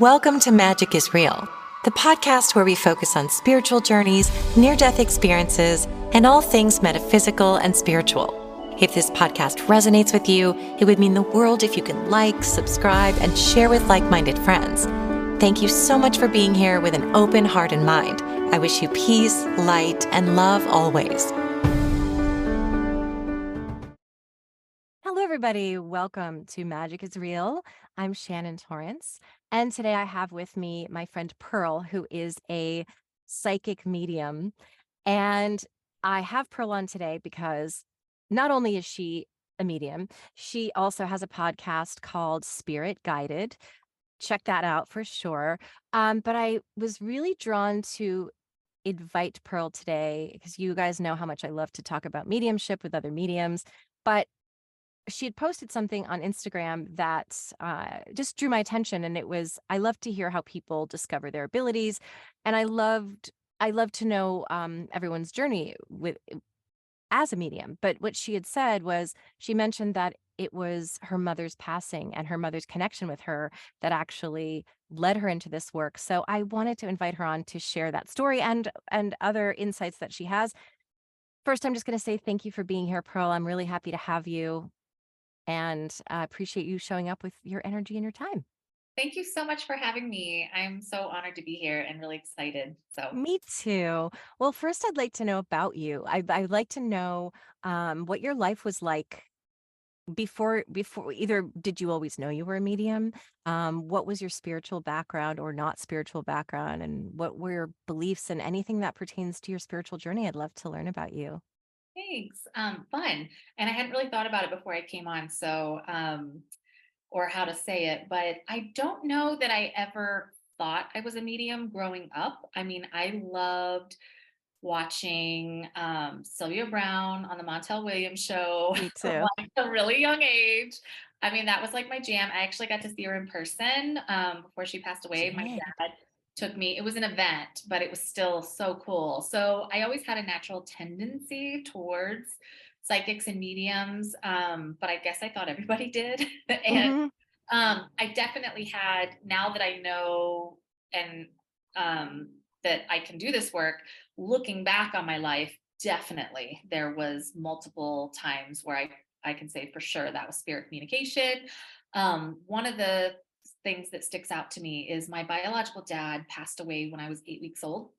Welcome to Magic is Real, the podcast where we focus on spiritual journeys, near death experiences, and all things metaphysical and spiritual. If this podcast resonates with you, it would mean the world if you can like, subscribe, and share with like minded friends. Thank you so much for being here with an open heart and mind. I wish you peace, light, and love always. Hello, everybody. Welcome to Magic is Real. I'm Shannon Torrence. And today I have with me my friend Pearl, who is a psychic medium. And I have Pearl on today because not only is she a medium, she also has a podcast called Spirit Guided. Check that out for sure. Um, but I was really drawn to invite Pearl today because you guys know how much I love to talk about mediumship with other mediums. But she had posted something on Instagram that uh, just drew my attention, and it was I love to hear how people discover their abilities, and I loved I love to know um, everyone's journey with as a medium. But what she had said was she mentioned that it was her mother's passing and her mother's connection with her that actually led her into this work. So I wanted to invite her on to share that story and and other insights that she has. First, I'm just going to say thank you for being here, Pearl. I'm really happy to have you and I appreciate you showing up with your energy and your time. Thank you so much for having me. I'm so honored to be here and really excited. So, me too. Well, first, I'd like to know about you. I, I'd like to know um, what your life was like before. Before either, did you always know you were a medium? Um, what was your spiritual background or not spiritual background, and what were your beliefs and anything that pertains to your spiritual journey? I'd love to learn about you. Thanks. Um, fun. And I hadn't really thought about it before I came on. So, um, or how to say it, but I don't know that I ever thought I was a medium growing up. I mean, I loved watching um, Sylvia Browne on the Montel Williams show Me too. at a really young age. I mean, that was like my jam. I actually got to see her in person um, before she passed away. My dad took me it was an event but it was still so cool. So i always had a natural tendency towards psychics and mediums um, but i guess i thought everybody did. And mm-hmm. um, i definitely had now that i know and um, that i can do this work looking back on my life definitely there was multiple times where i i can say for sure that was spirit communication. Um, one of the things that sticks out to me is my biological dad passed away when I was eight weeks old.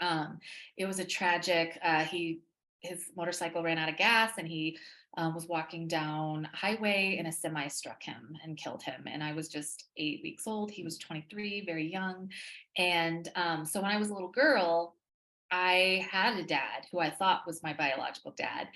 Um, it was a tragic. Uh, he his motorcycle ran out of gas and he um, was walking down highway and a semi struck him and killed him. And I was just eight weeks old. He was 23, very young. And um, so when I was a little girl, I had a dad who I thought was my biological dad.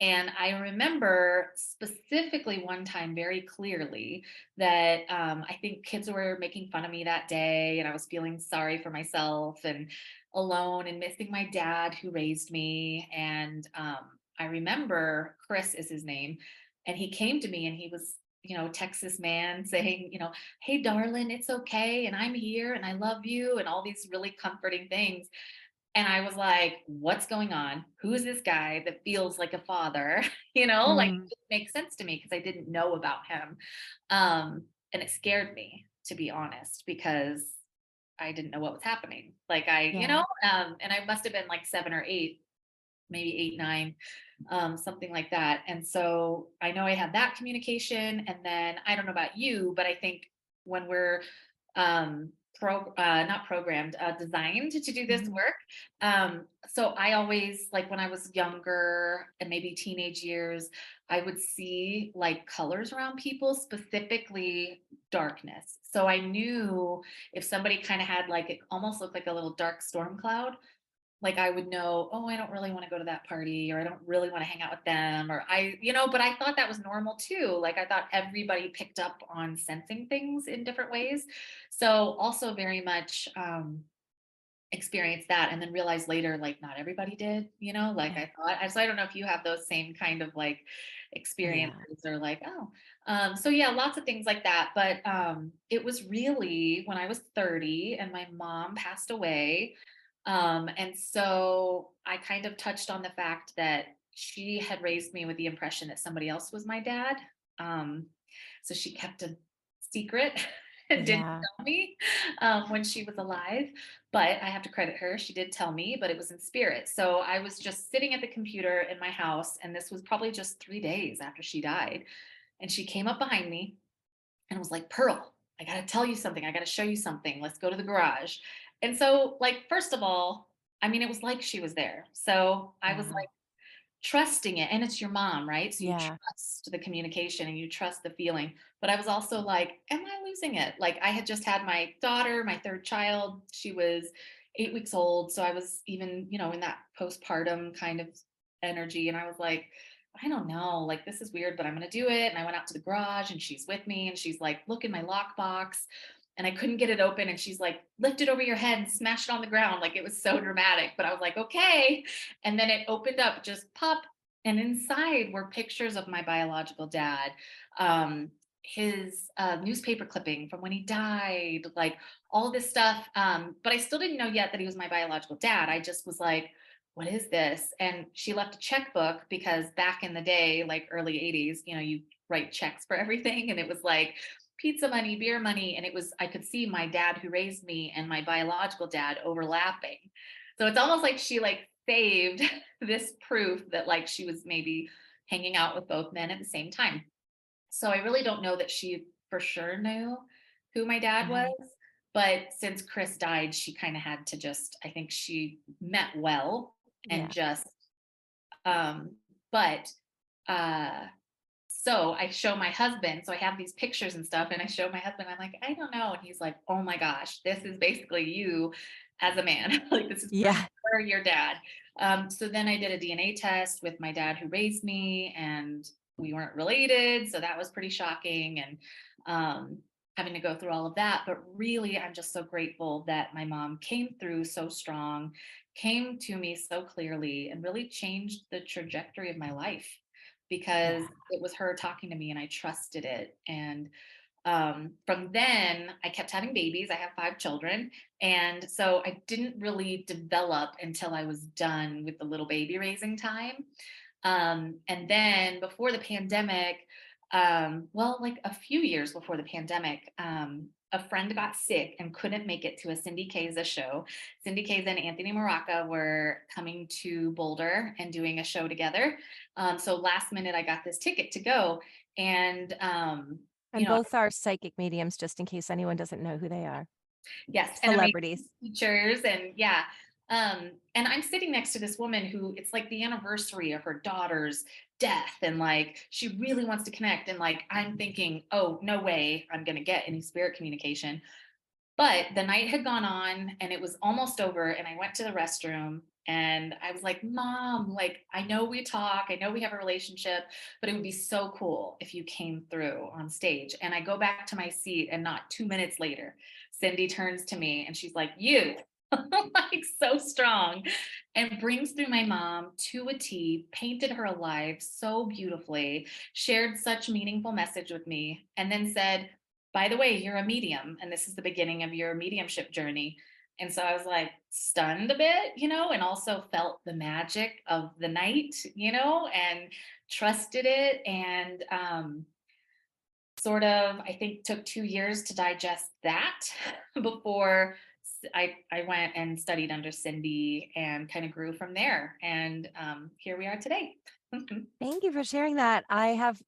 And I remember specifically one time very clearly that um, I think kids were making fun of me that day, and I was feeling sorry for myself and alone and missing my dad who raised me. And um, I remember Chris is his name. And he came to me and he was you know, Texas man saying, you know, hey, darling, it's okay. And I'm here and I love you, and all these really comforting things. And I was like, what's going on? Who is this guy that feels like a father? you know, mm. like it makes sense to me because I didn't know about him. Um, and it scared me, to be honest, because I didn't know what was happening. Like I, yeah. you know, um, and I must have been like seven or eight, maybe eight, nine, um, something like that. And so I know I had that communication. And then I don't know about you, but I think when we're um pro uh, not programmed uh, designed to do this mm-hmm. work um, so i always like when i was younger and maybe teenage years i would see like colors around people specifically darkness so i knew if somebody kind of had like it almost looked like a little dark storm cloud like I would know, oh, I don't really want to go to that party or I don't really want to hang out with them or I, you know, but I thought that was normal too. Like I thought everybody picked up on sensing things in different ways. So also very much um experienced that and then realized later like not everybody did, you know, like I thought. So I don't know if you have those same kind of like experiences yeah. or like, oh. Um so yeah, lots of things like that, but um it was really when I was 30 and my mom passed away um, and so I kind of touched on the fact that she had raised me with the impression that somebody else was my dad. Um, so she kept a secret. and didn't Yeah. tell me um, when she was alive. But I have to credit her. She did tell me, but it was in spirit. So I was just sitting at the computer in my house, and this was probably just three days after she died. And she came up behind me and was like, Pearl, I got to tell you something. I got to show you something. Let's go to the garage. And so, like, first of all, I mean, it was like she was there. So I was mm-hmm. like, trusting it and it's your mom right? So you Yeah. trust the communication and you trust the feeling. But i was also like am i losing it? Like i had just had my daughter my third child. She was eight weeks old. So i was even you know in that postpartum kind of energy and i was like i don't know. Like this is weird but i'm going to do it. And i went out to the garage and she's with me and she's like look in my lockbox and I couldn't get it open. And she's like, lift it over your head and smash it on the ground. Like it was so dramatic. But I was like, okay. And then it opened up, just pop. And inside were pictures of my biological dad, um, his uh, newspaper clipping from when he died, like all this stuff. Um, but I still didn't know yet that he was my biological dad. I just was like, what is this? And she left a checkbook because back in the day, like early 80s, you know, you write checks for everything. And it was like, pizza money, beer money. And it was, I could see my dad who raised me and my biological dad overlapping. So it's almost like she like saved this proof that like she was maybe hanging out with both men at the same time. So I really don't know that she for sure knew who my dad Right. was. But since Chris died, she kind of had to just, I think she met well and Yeah. just, um, but, uh, so I show my husband, so I have these pictures and stuff, and I show my husband, I'm like, I don't know. And he's like, oh my gosh, this is basically you as a man. like, this is Yeah. sure your dad. Um, so then I did a DNA test with my dad who raised me, and we weren't related. So that was pretty shocking. And um, having to go through all of that. But really, I'm just so grateful that my mom came through so strong, came to me so clearly, and really changed the trajectory of my life because it was her talking to me and I trusted it. And um, from then, I kept having babies. I have five children. And so I didn't really develop until I was done with the little baby raising time. Um, and then before the pandemic, um, well, like a few years before the pandemic, um, a friend got sick and couldn't make it to a Cindy Kaza show. Cindy Kaza and Anthony Maraca were coming to Boulder and doing a show together. Um, so last minute, I got this ticket to go, and um, you And know, both are psychic mediums, just in case anyone doesn't know who they are. yes, and Celebrities. teachers, and yeah. Um, and I'm sitting next to this woman who it's like the anniversary of her daughter's death, and like she really wants to connect. And like I'm mm-hmm. thinking, oh, no way I'm gonna get any spirit communication. But the night had gone on and it was almost over, and I went to the restroom and I was like, Mom, like, I know we talk, I know we have a relationship, but it would be so cool if you came through on stage. And I go back to my seat, and not two minutes later, Cindy turns to me and she's like, You, like, so strong, and brings through my mom to a T, painted her alive so beautifully, shared such meaningful message with me, and then said, by the way, you're a medium, and this is the beginning of your mediumship journey. And so I was like stunned a bit, you know, and also felt the magic of the night, you know, and trusted it. And um, sort of, I think, took two years to digest that before I, I went and studied under Cindy and kind of grew from there. And um, here we are today. Thank you for sharing that. I have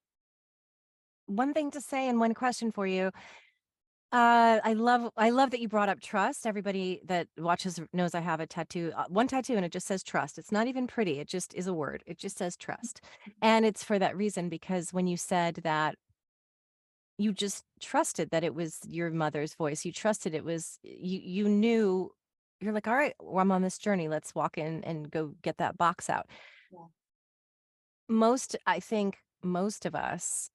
one thing to say and one question for you. Uh, I love I love that you brought up trust. Everybody that watches knows I have a tattoo, uh, one tattoo, and it just says trust. It's not even pretty. It just is a word. It just says trust, and it's for that reason because when you said that you just trusted that it was your mother's voice, you trusted it was you. You knew you're like, all right, well, I'm on this journey. Let's walk in and go get that box out. Yeah. Most, I think, most of us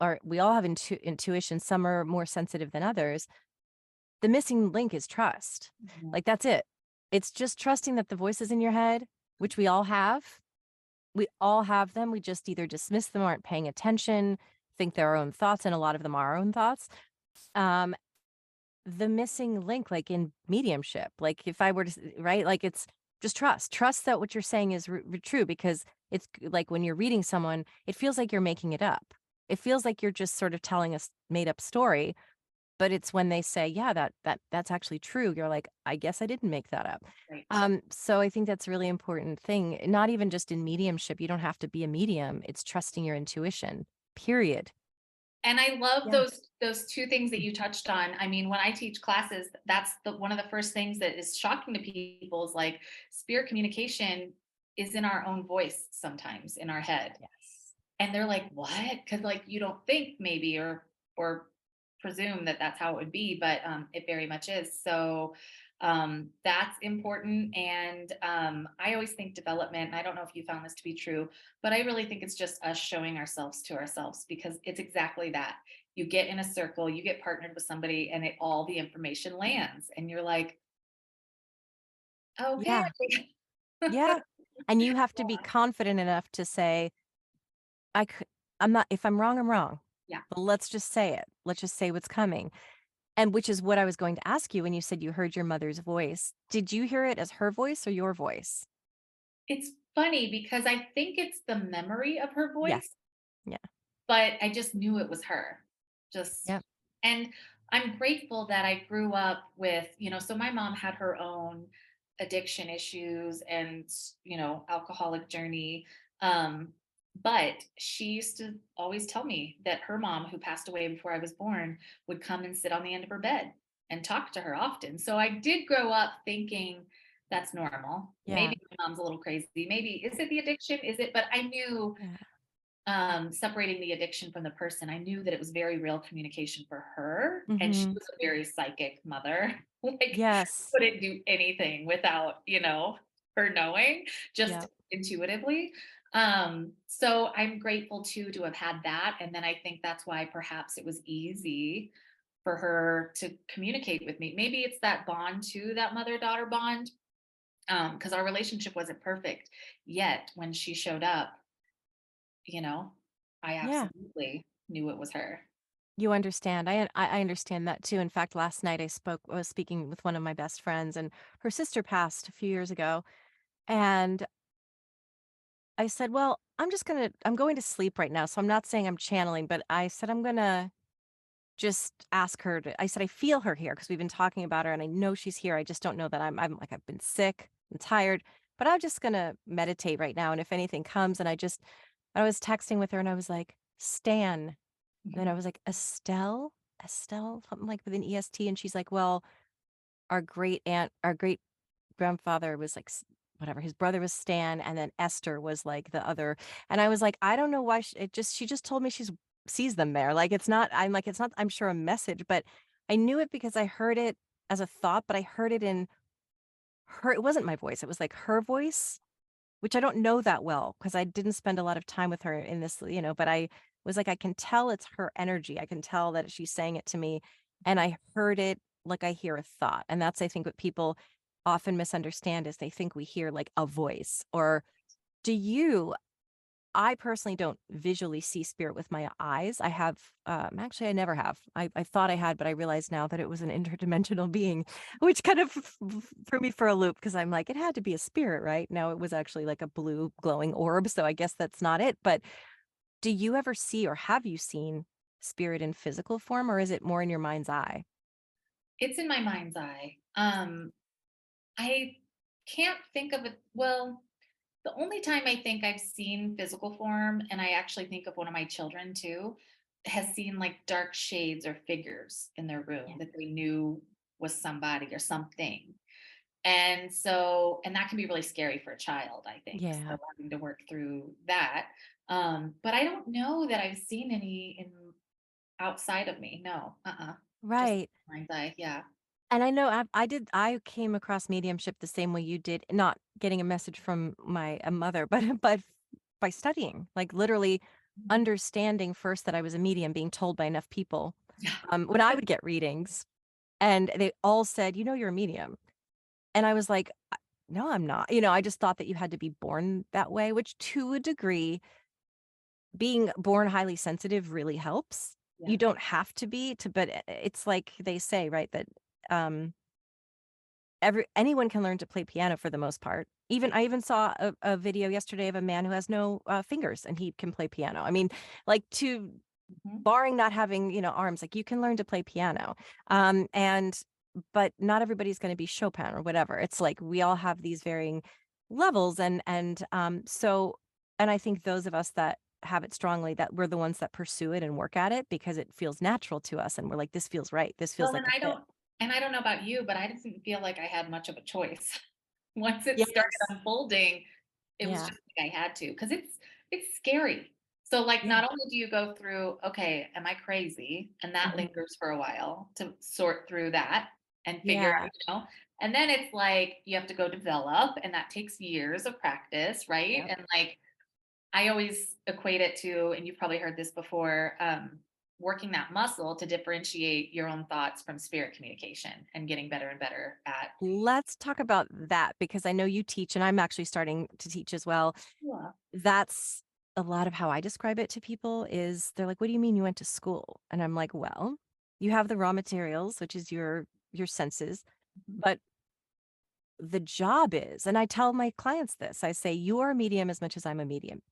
are. We all have intu- intuition. Some are more sensitive than others the missing link is trust. Mhm. Like that's it. It's just trusting that the voices in your head, which we all have, we all have them. We just either dismiss them, aren't paying attention, think they're own thoughts, and a lot of them are our own thoughts. Um, the missing link, like in mediumship, like if I were to, right, like it's just trust. Trust that what you're saying is r- true because it's like when you're reading someone, it feels like you're making it up. It feels like you're just sort of telling a made up story, but it's when they say, "Yeah, that that that's actually true," you're like, "I guess I didn't make that up." Right. Um, so I think that's a really important thing, not even just in mediumship, you don't have to be a medium, it's trusting your intuition, period. And I love Yeah. those those 2 things that you touched on. I mean, when I teach classes, that's the one of the first things that is shocking to people is like spirit communication is in our own voice sometimes in our head. Yes. And they're like, what because like you don't think maybe or or presume that that's how it would be, but um, it very much is. So um, that's important. And um, I always think development, and I don't know if you found this to be true, but I really think it's just us showing ourselves to ourselves because it's exactly that. You get in a circle, you get partnered with somebody, and it all the information lands, and you're like, okay. Yeah. Yeah. And you have to be confident enough to say, I could I'm not if I'm wrong, I'm wrong. Yeah. But let's just say it. Let's just say what's coming. And which is what I was going to ask you when you said you heard your mother's voice. Did you hear it as her voice or your voice? It's funny because I think it's the memory of her Yes. voice, Yeah. but I just knew it was her. Just Yep. and I'm grateful that I grew up with, you know, so my mom had her own addiction issues and, you know, alcoholic journey. Um, but she used to always tell me that her mom, who passed away before I was born, would come and sit on the end of her bed and talk to her often. So I did grow up thinking that's normal. Yeah. Maybe my mom's a little crazy. Maybe is it the addiction? Is it? But I knew Yeah. um, separating the addiction from the person, I knew that it was very real communication for her. And she Mhm. was a very psychic mother. like Yes. couldn't do anything without, you know, her knowing just Yep. intuitively. Um, so I'm grateful too to have had that. And then I think that's why perhaps it was easy for her to communicate with me. Maybe it's that bond too, that mother-daughter bond. Um, because our relationship wasn't perfect yet when she showed up you know, I Yeah. absolutely knew it was her. You understand. I I I understand that too. In fact, last night I spoke I was speaking with one of my best friends and her sister passed a few years ago. And I said, "Well, I'm just gonna I'm going to sleep right now." So I'm not saying I'm channeling, but I said I'm gonna just ask her to I said, "I feel her here because we've been talking about her and I know she's here. I just don't know that I'm I'm like I've been sick and tired, but I'm just gonna meditate right now. And if anything comes and I just I was texting with her and I was like, Stan. And then I Mhm. was like, Estelle? Estelle? Something like with an EST. And she's like, Well, our great aunt, our great grandfather was like whatever his brother was stan and then esther was like the other and i was like i don't know why she, it just she just told me she's sees them there like it's not i'm like it's not i'm sure a message but i knew it because i heard it as a thought but i heard it in her it wasn't my voice it was like her voice which i don't know that well because i didn't spend a lot of time with her in this you know but i was like i can tell it's her energy i can tell that she's saying it to me and i heard it like i hear a thought and that's i think what people often misunderstand is they think we hear like a voice or do you i personally don't visually see spirit with my eyes i have um actually i never have i, I thought i had but i realized now that it was an interdimensional being which kind of threw me for a loop because i'm like it had to be a spirit right now it was actually like a blue glowing orb so i guess that's not it but do you ever see or have you seen spirit in physical form or is it more in your mind's eye It's in my mind's eye. Um, I can't think of it. Well, the only time I think I've seen physical form, and I actually think of one of my children too, has seen like dark shades or figures in their room Yeah. that they knew was somebody or something. And so, and that can be really scary for a child, I think. So yeah having to work through that. Um, but I don't know that I've seen any in outside of me. No, uh-uh. Right mind's eye. Yeah. And I know I I did I came across mediumship the same way you did, not getting a message from my a mother, but but by studying, like literally Mhm. understanding first that I was a medium, being told by enough people. Um, when I would get readings and they all said, you know, you're a medium. And I was like, no, I'm not. You know, I just thought that you had to be born that way, which to a degree, being born highly sensitive really helps. Yeah. You don't have to be to, but it's like they say, right? That um every anyone can learn to play piano for the most part. Even I even saw a, a video yesterday of a man who has no uh, fingers and he can play piano. I mean, like to Mhm. barring not having, you know, arms, like you can learn to play piano. Um, and but not everybody's going to be Chopin or whatever. It's like we all have these varying levels and and um so and I think those of us that have it strongly that we're the ones that pursue it and work at it because it feels natural to us and we're like this feels right. This feels Well, like I don't and I don't know about you, but I didn't feel like I had much of a choice. Once it started unfolding, it was just like I had to because it's it's scary. So like Yeah. not only do you go through, okay, am I crazy? And that Mhm. lingers for a while to sort through that and figure out, you know. And then it's like you have to go develop and that takes years of practice, right? Yep. And like I always equate it to, and you've probably heard this before, um, working that muscle to differentiate your own thoughts from spirit communication and getting better and better at. Let's talk about that because I know you teach and I'm actually starting to teach as well. Yeah. That's a lot of how I describe it to people is they're like, "What do you mean you went to school?" And I'm like, "Well, you have the raw materials, which is your your senses, Mhm. but the job is" and I tell my clients this. I say, "You are a medium as much as I'm a medium.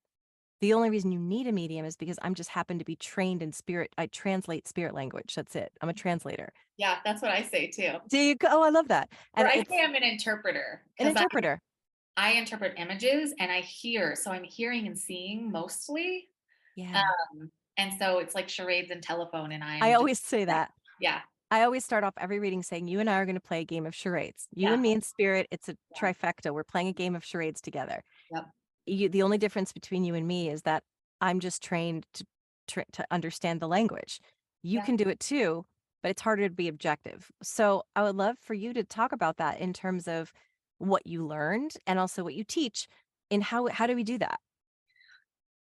The only reason you need a medium is because I'm just happen to be trained in spirit. I translate spirit language. That's it. I'm a translator." Yeah, that's what I say too. Do you go oh, I love that. And I say I'm an interpreter an because I, interpreter. I interpret images and I hear. So I'm hearing and seeing mostly. Yeah. Um, and so it's like charades and telephone, and I just, always say that. yeah, I always start off every reading saying, "You and I are gonna play a game of charades. You yeah, and me in spirit, it's a yeah, trifecta. We're playing a game of charades together. yep, You the only difference between you and me is that I'm just trained to tr to understand the language. You yeah. can do it too, but it's harder to be objective. So, I would love for you to talk about that in terms of what you learned and also what you teach and how how do we do that?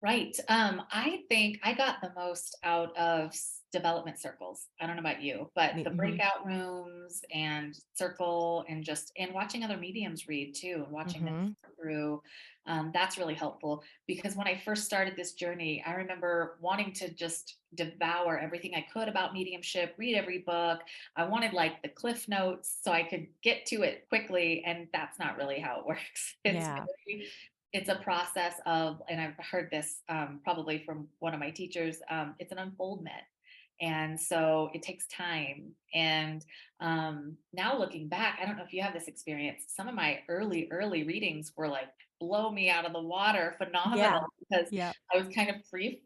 Right. Um, I think I got the most out of development circles. I don't know about you, but the mhm, breakout rooms and circle and just and watching other mediums read too and watching them mhm. through. Um, that's really helpful because when I first started this journey, I remember wanting to just devour everything I could about mediumship, read every book. I wanted like the cliff notes so I could get to it quickly, and that's not really how it works. It's Yeah. very it's a process of, and I've heard this um, probably from one of my teachers, um, it's an unfoldment. And so it takes time. And um, now looking back, I don't know if you have this experience. Some of my early, early readings were like blow me out of the water, Yeah. phenomenal, because Yeah. I was kind of free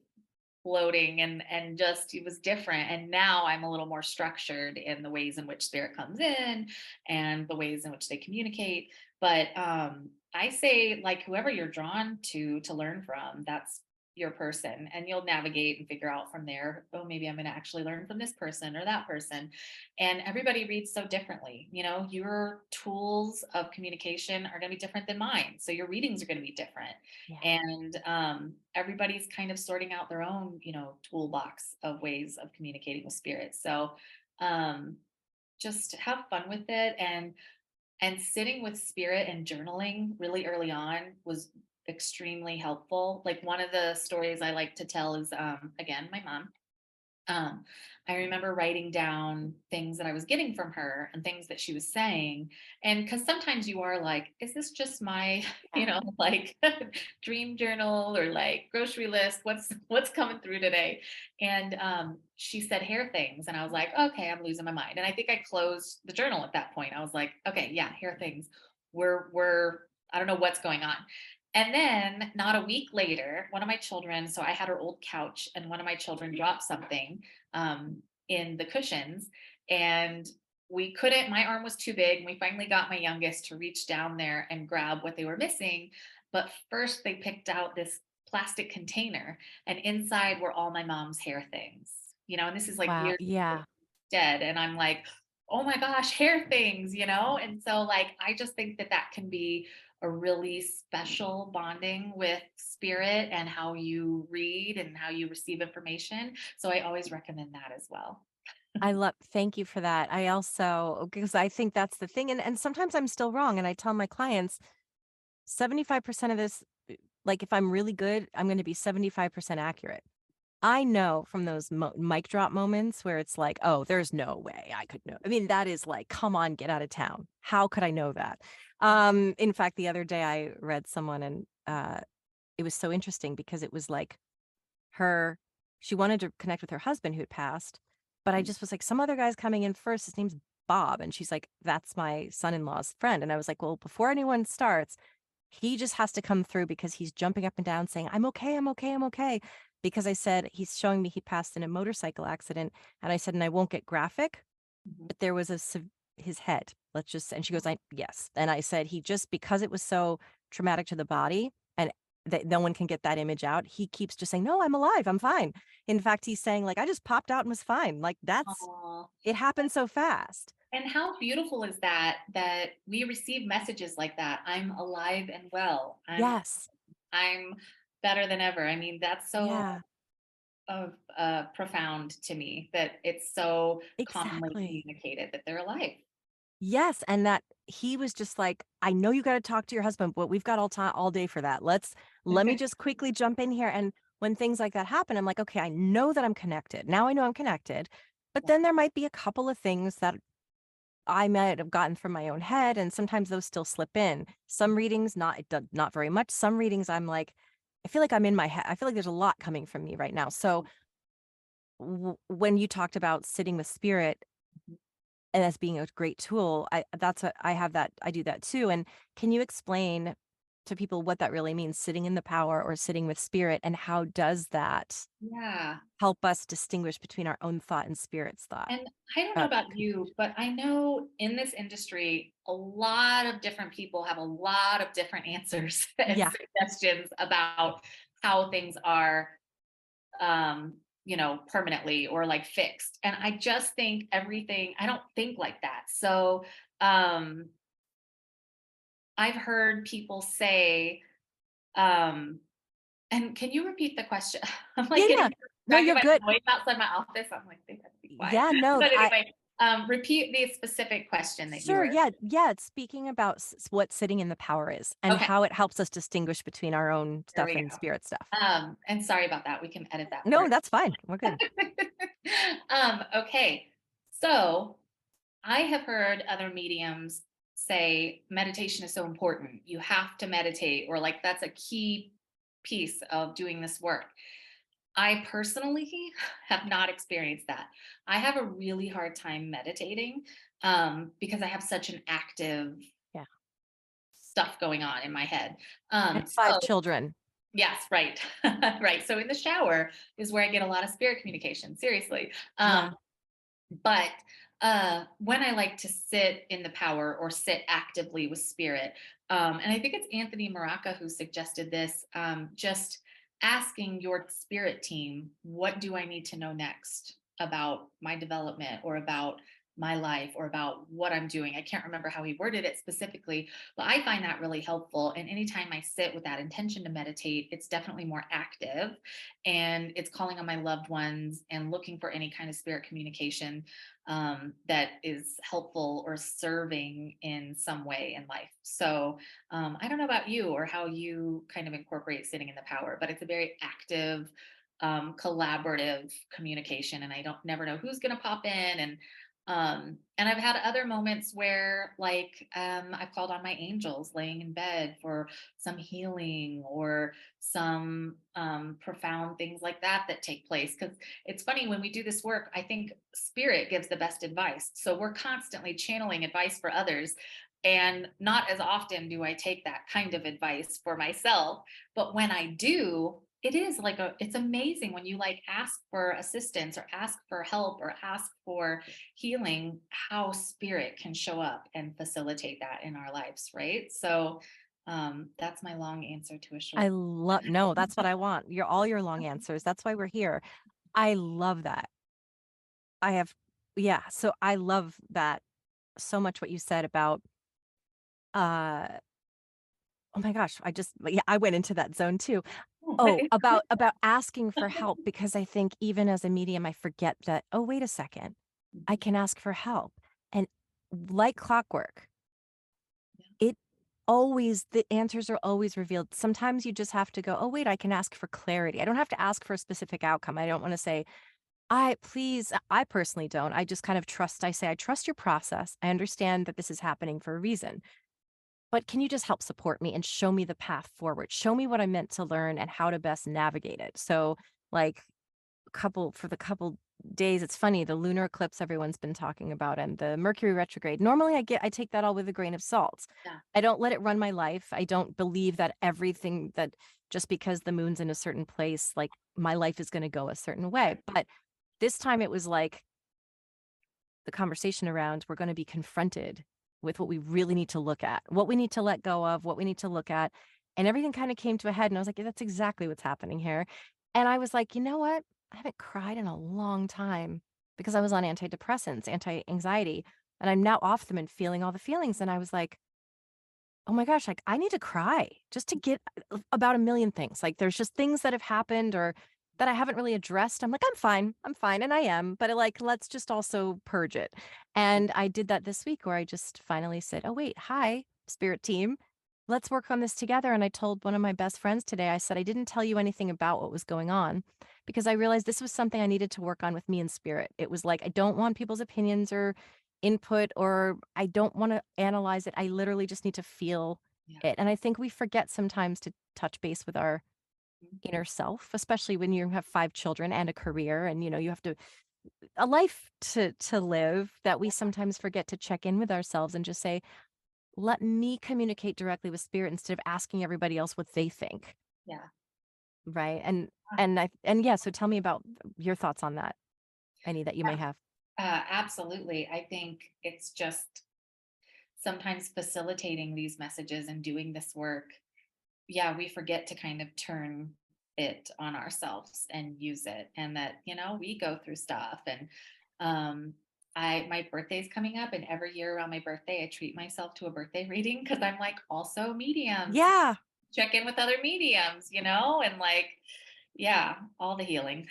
floating and and just it was different and now i'm a little more structured in the ways in which spirit comes in and the ways in which they communicate but um i say like whoever you're drawn to to learn from that's your person and you'll navigate and figure out from there oh maybe i'm going to actually learn from this person or that person. And everybody reads so differently you know your tools of communication are going to be different than mine so your readings are going to be different. Yeah. and um, everybody's kind of sorting out their own you know toolbox of ways of communicating with spirit so um, just have fun with it and and sitting with spirit and journaling really early on was extremely helpful like one of the stories i like to tell is um, again my mom um, I remember writing down things that I was getting from her and things that she was saying. And because sometimes you are like, is this just my, you know, like dream journal or like grocery list? What's what's coming through today? And um, she said hair things, and I was like, okay, I'm losing my mind. And I think I closed the journal at that point. I was like, okay, yeah, hair things. We're we're I don't know what's going on. And then, not a week later, one of my children, so I had her old couch, and one of my children dropped something um, in the cushions. And we couldn't, my arm was too big. And we finally got my youngest to reach down there and grab what they were missing. But first, they picked out this plastic container, and inside were all my mom's hair things, you know, and this is like Wow. Yeah. dead. And I'm like, oh my gosh, hair things, you know? And so, like, I just think that that can be a really special bonding with spirit and how you read and how you receive information. So, I always recommend that as well. I love thank you for that. I also oh, because I think that's the thing and and sometimes I'm still wrong and I tell my clients 75% of this like if I'm really good, I'm going to be 75% accurate. I know from those mo- mic drop moments where it's like, "Oh, there's no way I could know." I mean, that is like, "Come on, get out of town. How could I know that?" Um in fact, the other day I read someone and uh it was so interesting because it was like her she wanted to connect with her husband who had passed, but I Mm. just was like, some other guy's coming in first. His name's Bob. And she's like, that's my son-in-law's friend. And I was like, well, before anyone starts, he just has to come through because he's jumping up and down saying, I'm okay, I'm okay, I'm okay. Because I said, he's showing me he passed in a motorcycle accident. And I said, and I won't get graphic, Mhm. but there was a his head. Let's just and she goes, I yes. And I said he just because it was so traumatic to the body and that no one can get that image out, he keeps just saying, No, I'm alive, I'm fine. In fact, he's saying, like, I just popped out and was fine. Like that's Aw. it happened so fast. And how beautiful is that that we receive messages like that? I'm alive and well. I'm Yes. I'm better than ever. I mean, that's so Yeah, of uh, profound to me that it's so commonly communicated that they're alive. Yes. And that he was just like, I know you got to talk to your husband, but we've got all time all day for that. Let's let me just quickly jump in here. And when things like that happen, I'm like, okay, I know that I'm connected. Now I know I'm connected. But Yeah. then there might be a couple of things that I might have gotten from my own head, and sometimes those still slip in. Some readings, not not very much. Some readings, I'm like, I feel like I'm in my head. I feel like there's a lot coming from me right now. So w- when you talked about sitting with spirit and as being a great tool, I that's what I have that I do that too. And can you explain to people what that really means, sitting in the power or sitting with spirit, and how does that Yeah. help us distinguish between our own thought and spirit's thought? And I don't know about you, but I know in this industry, a lot of different people have a lot of different answers and yeah, suggestions about how things are, um, you know, permanently or like fixed. And I just think everything, I don't think like that. So, um, I've heard people say, um, and can you repeat the question? I'm like yeah. No, you're good. noise outside my office. I'm like, they have to be quiet. Yeah, no, But I anyway, um, repeat the specific question that you Sure. Yeah. Yeah. It's speaking about s- s- what sitting in the power is and Okay, how it helps us distinguish between our own stuff and go. spirit stuff. Um, and sorry about that. We can edit that No, part. that's fine. We're good. um, okay, so I have heard other mediums say meditation is so important. You have to meditate, or like that's a key piece of doing this work. I personally have not experienced that. I have a really hard time meditating um, because I have such an active Yeah. stuff going on in my head. Um, five so children. Yes, right. right. So in the shower is where I get a lot of spirit communication, seriously. Yeah. Um, but uh, when I like to sit in the power or sit actively with spirit, um, and I think it's Anthony Maraca who suggested this, um, just asking your spirit team, what do I need to know next about my development or about my life or about what I'm doing? I can't remember how he worded it specifically, but I find that really helpful. And anytime I sit with that intention to meditate, it's definitely more active and it's calling on my loved ones and looking for any kind of spirit communication um, that is helpful or serving in some way in life. So um, I don't know about you or how you kind of incorporate sitting in the power, but it's a very active, um, collaborative communication, and I don't never know who's going to pop in and um and i've had other moments where like um i've called on my angels laying in bed for some healing or some um profound things like that that take place because it's funny when we do this work i think spirit gives the best advice so we're constantly channeling advice for others and not as often do i take that kind of advice for myself but when i do it is like a it's amazing when you like ask for assistance or ask for help or ask for healing how spirit can show up and facilitate that in our lives right so um that's my long answer to a short I love, no, that's what I want. Your all your long answers. That's why we're here. I love that. I have, yeah. So I love that so much what you said about, uh, oh my gosh, I just, yeah, I went into that zone too. Oh, about about asking for help because I think even as a medium, I forget that, oh, wait a second, I mm-hmm. can ask for help. And like clockwork, it always, the answers are always revealed. Sometimes you just have to go, oh, wait, I can ask for clarity. I don't have to ask for a specific outcome. I don't want to say, I please, I personally don't. I just kind of trust. I say, I trust your process. I understand that this is happening for a reason. But can you just help support me and show me the path forward? Show me what I'm meant to learn and how to best navigate it. So, like, couple for the couple days. It's funny, the lunar eclipse everyone's been talking about and the Mercury retrograde. Normally I get I take that all with a grain of salt. Yeah. I don't let it run my life. I don't believe that everything that just because the moon's in a certain place, like my life is going to go a certain way. But this time it was like the conversation around we're going to be confronted with what we really need to look at, what we need to let go of, what we need to look at. And everything kind of came to a head. And I was like, yeah, that's exactly what's happening here. And I was like, you know what? I haven't cried in a long time because I was on antidepressants, anti anxiety, and I'm now off them and feeling all the feelings. And I was like, oh my gosh, like I need to cry just to get uh, about a million things. Like there's just things that have happened or that I haven't really addressed. I'm like, I'm fine. I'm fine. And I am. But like, let's just also purge it. And I did that this week where I just finally said, oh, wait, hi, spirit team. Let's work on this together. And I told one of my best friends today, I said, I didn't tell you anything about what was going on because I realized this was something I needed to work on with me in spirit. It was like, I don't want people's opinions or input, or I don't want to analyze it. I literally just need to feel Yeah. it. And I think we forget sometimes to touch base with our. Inner self, especially when you have five children and a career and you know you have to a life to to live that we sometimes forget to check in with ourselves and just say, let me communicate directly with spirit instead of asking everybody else what they think. Yeah. Right. And and I and yeah, so tell me about your thoughts on that. Any that you may have. Uh, absolutely. I think it's just sometimes facilitating these messages and doing this work. Yeah, we forget to kind of turn it on ourselves and use it. And that, you know, we go through stuff. And um, I my birthday's coming up, and every year around my birthday, I treat myself to a birthday reading because I'm like also medium. Yeah. Check in with other mediums, you know, and like, yeah, all the healing.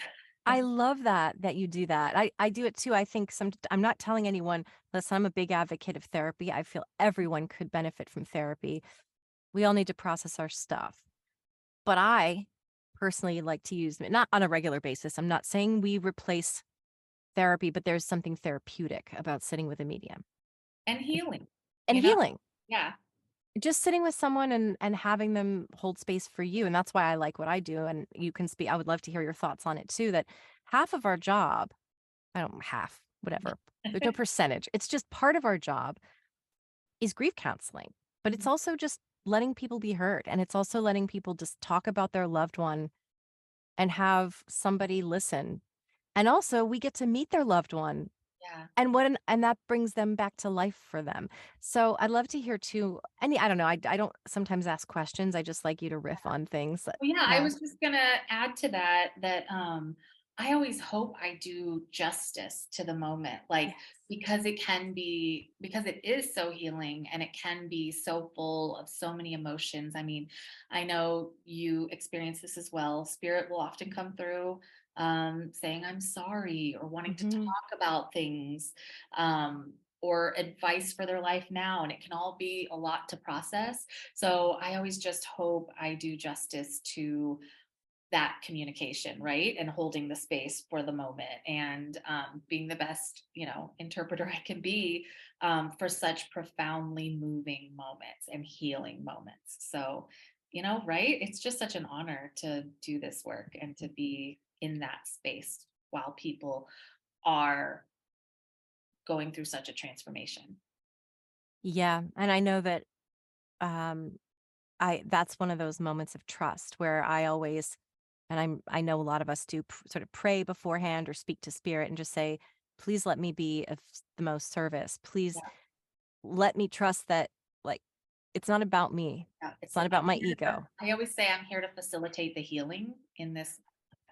I love that that you do that. I I do it too. I think some I'm not telling anyone, listen, I'm a big advocate of therapy. I feel everyone could benefit from therapy. We all need to process our stuff. But I personally like to use not on a regular basis. I'm not saying we replace therapy, but there's something therapeutic about sitting with a medium and healing. and You know? healing. Yeah. Just sitting with someone and and having them hold space for you. And that's why I like what I do. And you can speak. I would love to hear your thoughts on it too. That half of our job, I don't half, whatever. There's no percentage. It's just part of our job is grief counseling, but it's Mhm. also just letting people be heard. And it's also letting people just talk about their loved one and have somebody listen. And also we get to meet their loved one Yeah. and what an, and that brings them back to life for them. So I'd love to hear too. Any, I don't know. I, I don't sometimes ask questions. I just like you to riff on things. Well, yeah, I was just gonna add to that that um I always hope I do justice to the moment, like because it can be because it is so healing and it can be so full of so many emotions. I mean, I know you experience this as well. Spirit will often come through um saying I'm sorry or wanting to Mhm. talk about things um or advice for their life now and it can all be a lot to process. So I always just hope I do justice to that communication, right? And holding the space for the moment and um, being the best, you know, interpreter I can be um, for such profoundly moving moments and healing moments. So, you know, right? It's just such an honor to do this work and to be in that space while people are going through such a transformation. Yeah. And I know that um I that's one of those moments of trust where I always and I'm I know a lot of us do p- sort of pray beforehand or speak to spirit and just say, please let me be of the most service. Please Yeah. let me trust that like it's not about me. Yeah, It's not about my ego. I always say I'm here to facilitate the healing in this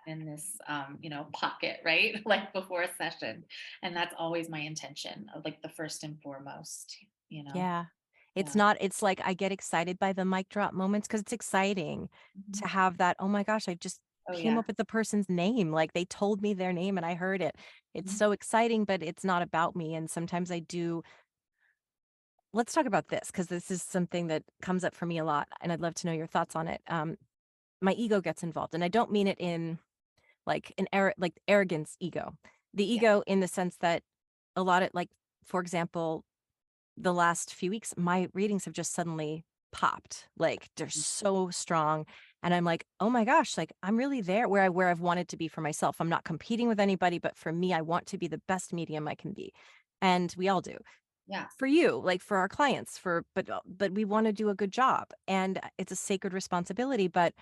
in this um, you know, pocket, right? like before a session. And that's always my intention of like the first and foremost, you know. Yeah. It's Yeah. not, it's like I get excited by the mic drop moments because it's exciting Mhm. to have that. Oh my gosh, I just Oh came yeah. up with the person's name. Like they told me their name and I heard it. It's Mhm. so exciting, but it's not about me. And sometimes I do. Let's talk about this because this is something that comes up for me a lot. And I'd love to know your thoughts on it. Um, my ego gets involved. And I don't mean it in like an ar- like arrogance ego. The Yeah. ego in the sense that a lot of like, for example, the last few weeks, my readings have just suddenly popped. Like they're Mhm. so strong. And I'm like, "Oh my gosh, like I'm really there where I where I've wanted to be for myself. I'm not competing with anybody, but for me, I want to be the best medium I can be." And we all do. Yeah. For you, like for our clients, for but uh, but we want to do a good job and uh, it's a sacred responsibility, but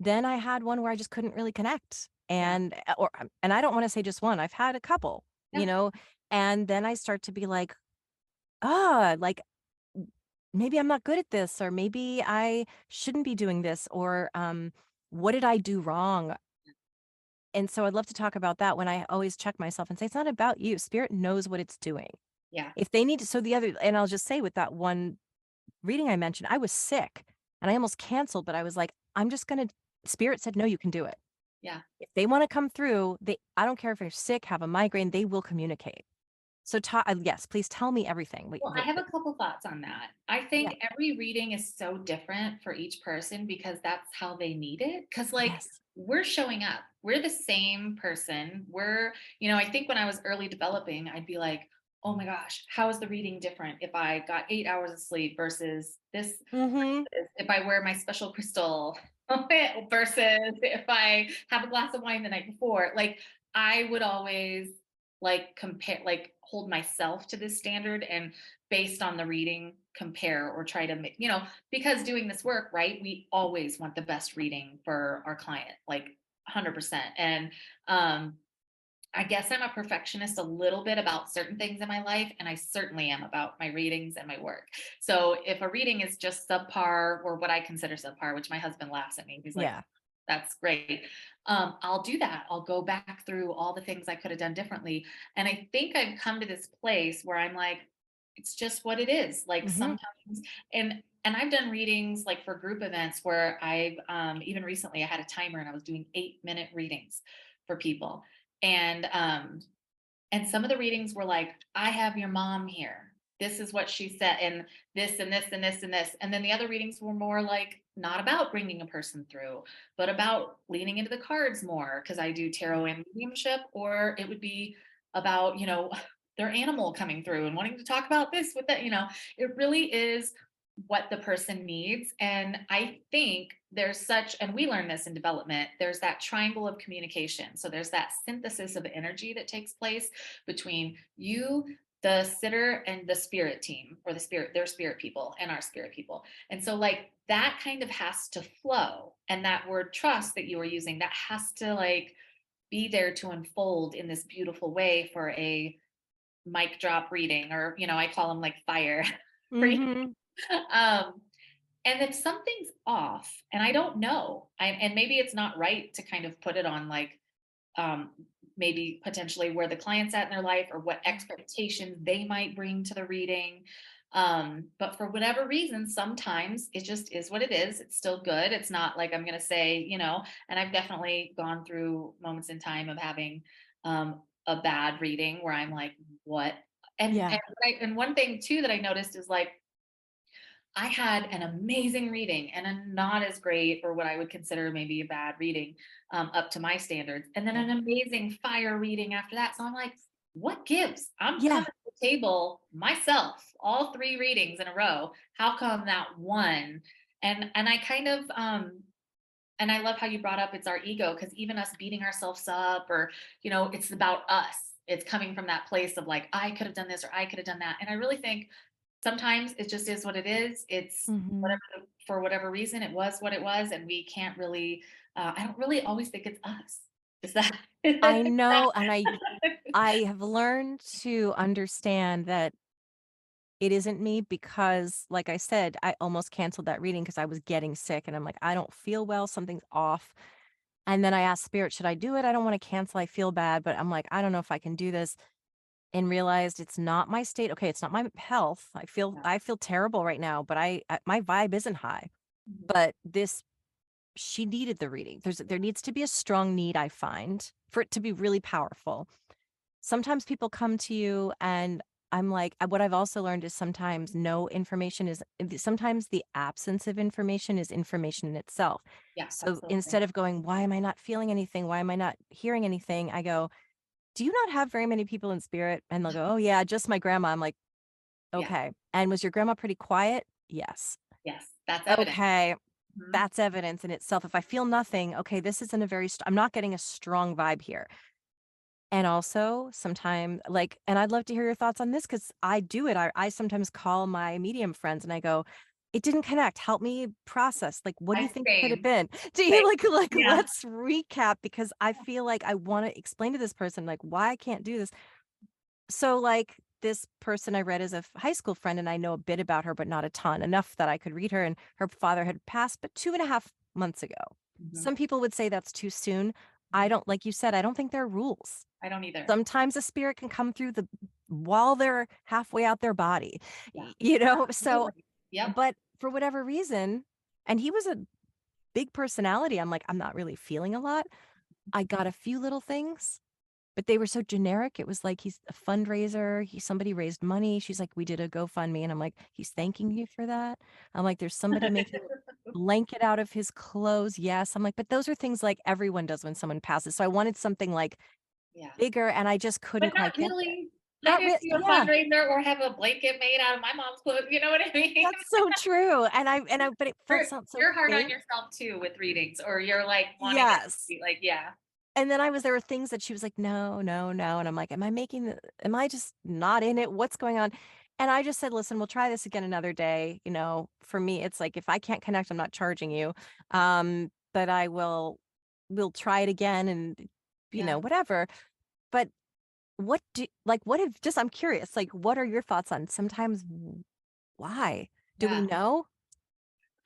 then I had one where I just couldn't really connect and uh, or um, and I don't want to say just one. I've had a couple, you know, and then I start to be like, "Ah, like maybe I'm not good at this or maybe I shouldn't be doing this or um what did I do wrong? And so I'd love to talk about that when I always check myself and say it's not about you. Spirit knows what it's doing. Yeah. If they need to so the other and I'll just say with that one reading I mentioned, I was sick and I almost canceled, but I was like, I'm just gonna Spirit said no, you can do it. Yeah. If they want to come through, they I don't care if you're sick, have a migraine, they will communicate. So ta- uh, yes, please tell me everything. Wait, Well, I have a couple thoughts on that. I yeah. think every reading is so different for each person because that's how they need it. Because, like, Yes. we're showing up, we're the same person. We're, you know, I think when I was early developing, I'd be like, oh my gosh, how is the reading different if I got eight hours of sleep versus this, Mm-hmm. versus if I wear my special crystal versus if I have a glass of wine the night before? Like, I would always like compare like hold myself to this standard and based on the reading compare or try to make you know because doing this work right we always want the best reading for our client like 100% and um I guess I'm a perfectionist a little bit about certain things in my life, and I certainly am about my readings and my work. So if a reading is just subpar or what I consider subpar, which my husband laughs at me, he's like, Yeah. That's great. Um, I'll do that. I'll go back through all the things I could have done differently. And I think I've come to this place where I'm like, it's just what it is. Like Mm-hmm. sometimes, and and I've done readings like for group events where I've um, even recently I had a timer and I was doing eight minute readings for people, and um, and some of the readings were like, I have your mom here. This is what she said, and this and this and this and this. And then the other readings were more like not about bringing a person through, but about leaning into the cards more because I do tarot and mediumship, or it would be about, you know, their animal coming through and wanting to talk about this with that, you know, it really is what the person needs. And I think there's such, and we learn this in development, there's that triangle of communication. So there's that synthesis of energy that takes place between you, the sitter, and the spirit team, or the spirit, their spirit people, and our spirit people. And so, like, that kind of has to flow. And that word trust that you were using, that has to like be there to unfold in this beautiful way for a mic drop reading, or, you know, I call them like fire. reading. Mm-hmm. um, and if something's off, and I don't know, I, and maybe it's not right to kind of put it on like um, maybe potentially where the client's at in their life or what expectations they might bring to the reading. Um, but for whatever reason, sometimes it just is what it is. It's still good. It's not like I'm going to say, you know, and I've definitely gone through moments in time of having um, a bad reading where I'm like, what? And, Yeah. and, I, and one thing too that I noticed is like, I had an amazing reading and a not as great, or what I would consider maybe a bad reading, um, up to my standards, and then an amazing fire reading after that. So I'm like, what gives? I'm Yeah. coming to the table myself, all three readings in a row. How come that one? And and I kind of um and I love how you brought up it's our ego because even us beating ourselves up or you know it's about us. It's coming from that place of like I could have done this or I could have done that. And I really think sometimes it just is what it is. It's Mm-hmm. whatever the, for whatever reason it was what it was, and we can't really. Uh, I don't really always think it's us. Is that? I know, and I I have learned to understand that it isn't me because, like I said, I almost canceled that reading because I was getting sick and I'm like, I don't feel well, something's off. And then I asked Spirit, should I do it? I don't want to cancel. I feel bad, but I'm like, I don't know if I can do this. And realized it's not my state. Okay, it's not my health. I feel Yeah. I feel terrible right now, but I, I my vibe isn't high. Mhm. But this she needed the reading. There's there needs to be a strong need, I find, for it to be really powerful. Sometimes people come to you and I'm like, uh, what I've also learned is sometimes no information is sometimes the absence of information is information in itself. Yes, So absolutely. instead of going, why am I not feeling anything? Why am I not hearing anything? I go, do you not have very many people in spirit? And they'll go, oh yeah, just my grandma. I'm like, Yeah. okay. And was your grandma pretty quiet? Yes. Yes, that's evidence. Okay. Mhm. that's evidence in itself. If I feel nothing, okay, this isn't a very, st- I'm not getting a strong vibe here. And also sometime like, and I'd love to hear your thoughts on this because I do it. I, I sometimes call my medium friends and I go, it didn't connect. Help me process. Like, what do you think it could have been? Do you like, like, Yeah. let's recap because I feel like I want to explain to this person, like, why I can't do this. So, like, this person I read as a high school friend, and I know a bit about her, but not a ton, enough that I could read her. And her father had passed, but two and a half months ago. Mhm. Some people would say that's too soon. I don't, like you said, I don't think there are rules. I don't either. Sometimes a spirit can come through the while they're halfway out their body, Yeah. you know? So, Yep. but for whatever reason, and he was a big personality, I'm like, I'm not really feeling a lot. I got a few little things, but they were so generic. It was like he's a fundraiser. He somebody raised money. She's like, we did a GoFundMe, and I'm like, he's thanking you for that. I'm like, there's somebody making a blanket out of his clothes. Yes, I'm like, but those are things like everyone does when someone passes. So I wanted something like Yeah. bigger, and I just couldn't But not really. Not I didn't do a fundraiser or have a blanket made out of my mom's clothes. You know what I mean? That's so true. And I and I, but it You're, felt so you're hard on yourself too with readings, or you're like wanting it to Yes. be like, yeah, and then I was there were things that she was like, no, no, no. And I'm like, am I making the, am I just not in it? What's going on? And I just said, listen, we'll try this again another day. You know, for me, it's like if I can't connect, I'm not charging you. Um, but I will we'll try it again and you Yeah. know, whatever. But what do like what if just I'm curious, like what are your thoughts on sometimes why? Do yeah. we know?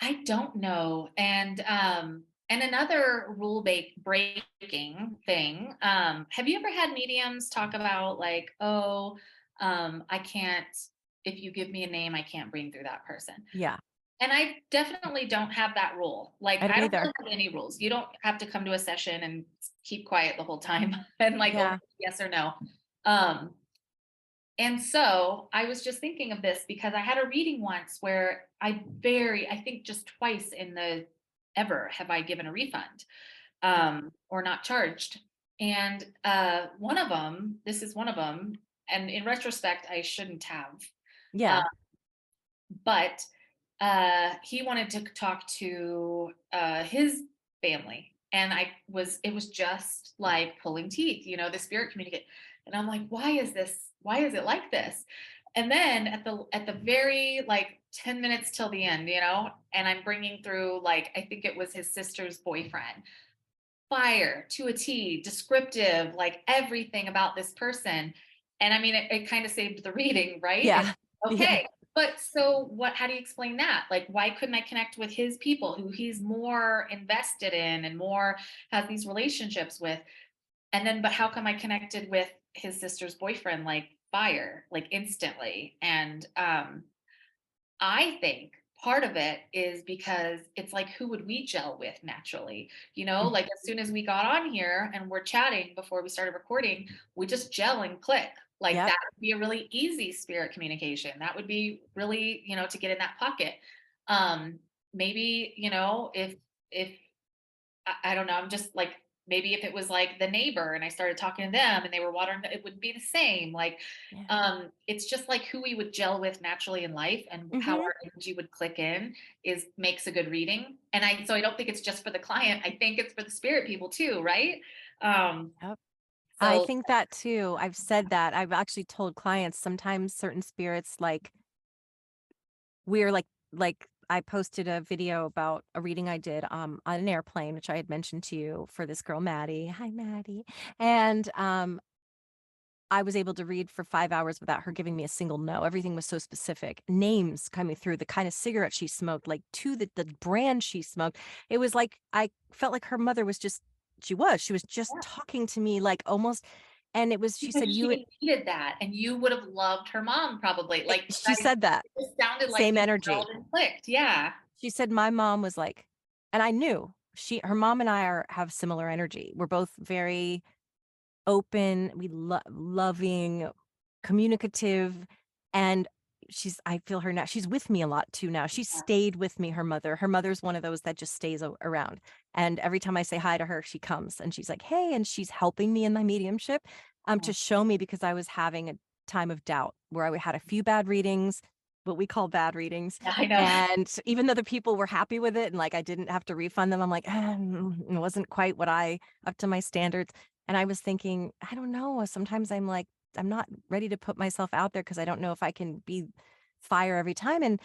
I don't know. And um, and another rule ba- breaking thing. Um, have you ever had mediums talk about like, oh, um, I can't. If you give me a name, I can't bring through that person. Yeah. And I definitely don't have that rule. Like I I don't don't, really have any rules. You don't have to come to a session and keep quiet the whole time and like Yeah. only yes or no. Um and so I was just thinking of this because I had a reading once where I very, I think just twice in the ever have I given a refund um or not charged. And uh one of them, this is one of them, and in retrospect, I shouldn't have Yeah. but uh he wanted to talk to uh his family and i was it was just like pulling teeth you know the spirit communicate and i'm like why is this why is it like this? And then at the at the very like 10 minutes till the end you know and i'm bringing through like i think it was his sister's boyfriend. Fire to a t descriptive like everything about this person. And i mean it, it kind of saved the reading right? Yeah. And Yeah. okay but so what how do you explain that? Like why couldn't i connect with his people who he's more invested in and more has these relationships with? And then but how come i connected with his sister's boyfriend like fire like instantly and um i think part of it is because it's like who would we gel with naturally? You know like as soon as we got on here and we're chatting before we started recording we just gel and click. Like Yep. that would be a really easy spirit communication. That would be really you know to get in that pocket. Um maybe you know if if I, I don't know i'm just like maybe if it was like the neighbor and i started talking to them and they were watering it wouldn't be the same like Yeah. um it's just like who we would gel with naturally in life and how Mhm. our energy would click in is makes a good reading and i so i don't think it's just for the client i think it's for the spirit people too right um Yep. I think that too. I've said that. I've actually told clients sometimes certain spirits like we're like like I posted a video about a reading I did um on an airplane, which I had mentioned to you for this girl Maddie. Hi Maddie. And um I was able to read for five hours without her giving me a single no. Everything was so specific. Names coming through, the kind of cigarette she smoked, like to the, the brand she smoked. It was like I felt like her mother was just she was. She was just Yeah. talking to me like almost and it was she said you would needed that and you would have loved her mom probably like she I- said that. it sounded like same energy. clicked yeah She said my mom was like and I knew she her mom and I are have similar energy. We're both very open, we love loving, communicative and she's I feel her now. She's with me a lot too now. She Yeah. stayed with me her mother. Her mother's one of those that just stays around. And every time I say hi to her, she comes and she's like, "Hey," and she's helping me in my mediumship um Yeah. to show me because I was having a time of doubt where I had a few bad readings what we call bad readings. Yeah, I know. And even though the people were happy with it and like I didn't have to refund them, I'm like, "Ah, mm, it wasn't quite what I up to my standards. And I was thinking, I don't know. Sometimes I'm like, I'm not ready to put myself out there because I don't know if I can be fire every time. And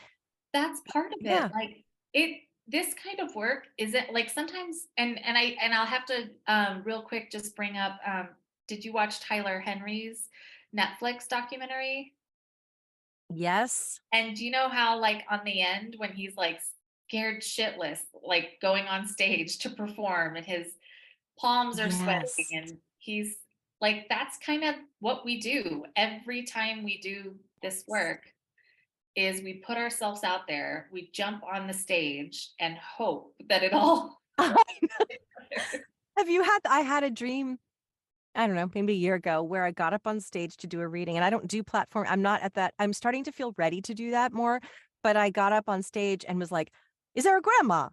That's part of yeah, it. Like it this kind of work isn't like sometimes and and I and I'll have to um real quick just bring up um did you watch Tyler Henry's Netflix documentary? yes, And do you know how like on the end when he's like scared shitless like going on stage to perform and his palms are sweating and he's like that's kind of what we do every time we do this work is we put ourselves out there, we jump on the stage and hope that it all Have you had, I had a dream I don't know, maybe a year ago where I got up on stage to do a reading and I don't do platform. I'm not at that. I'm starting to feel ready to do that more. But I got up on stage and was like, is there a grandma?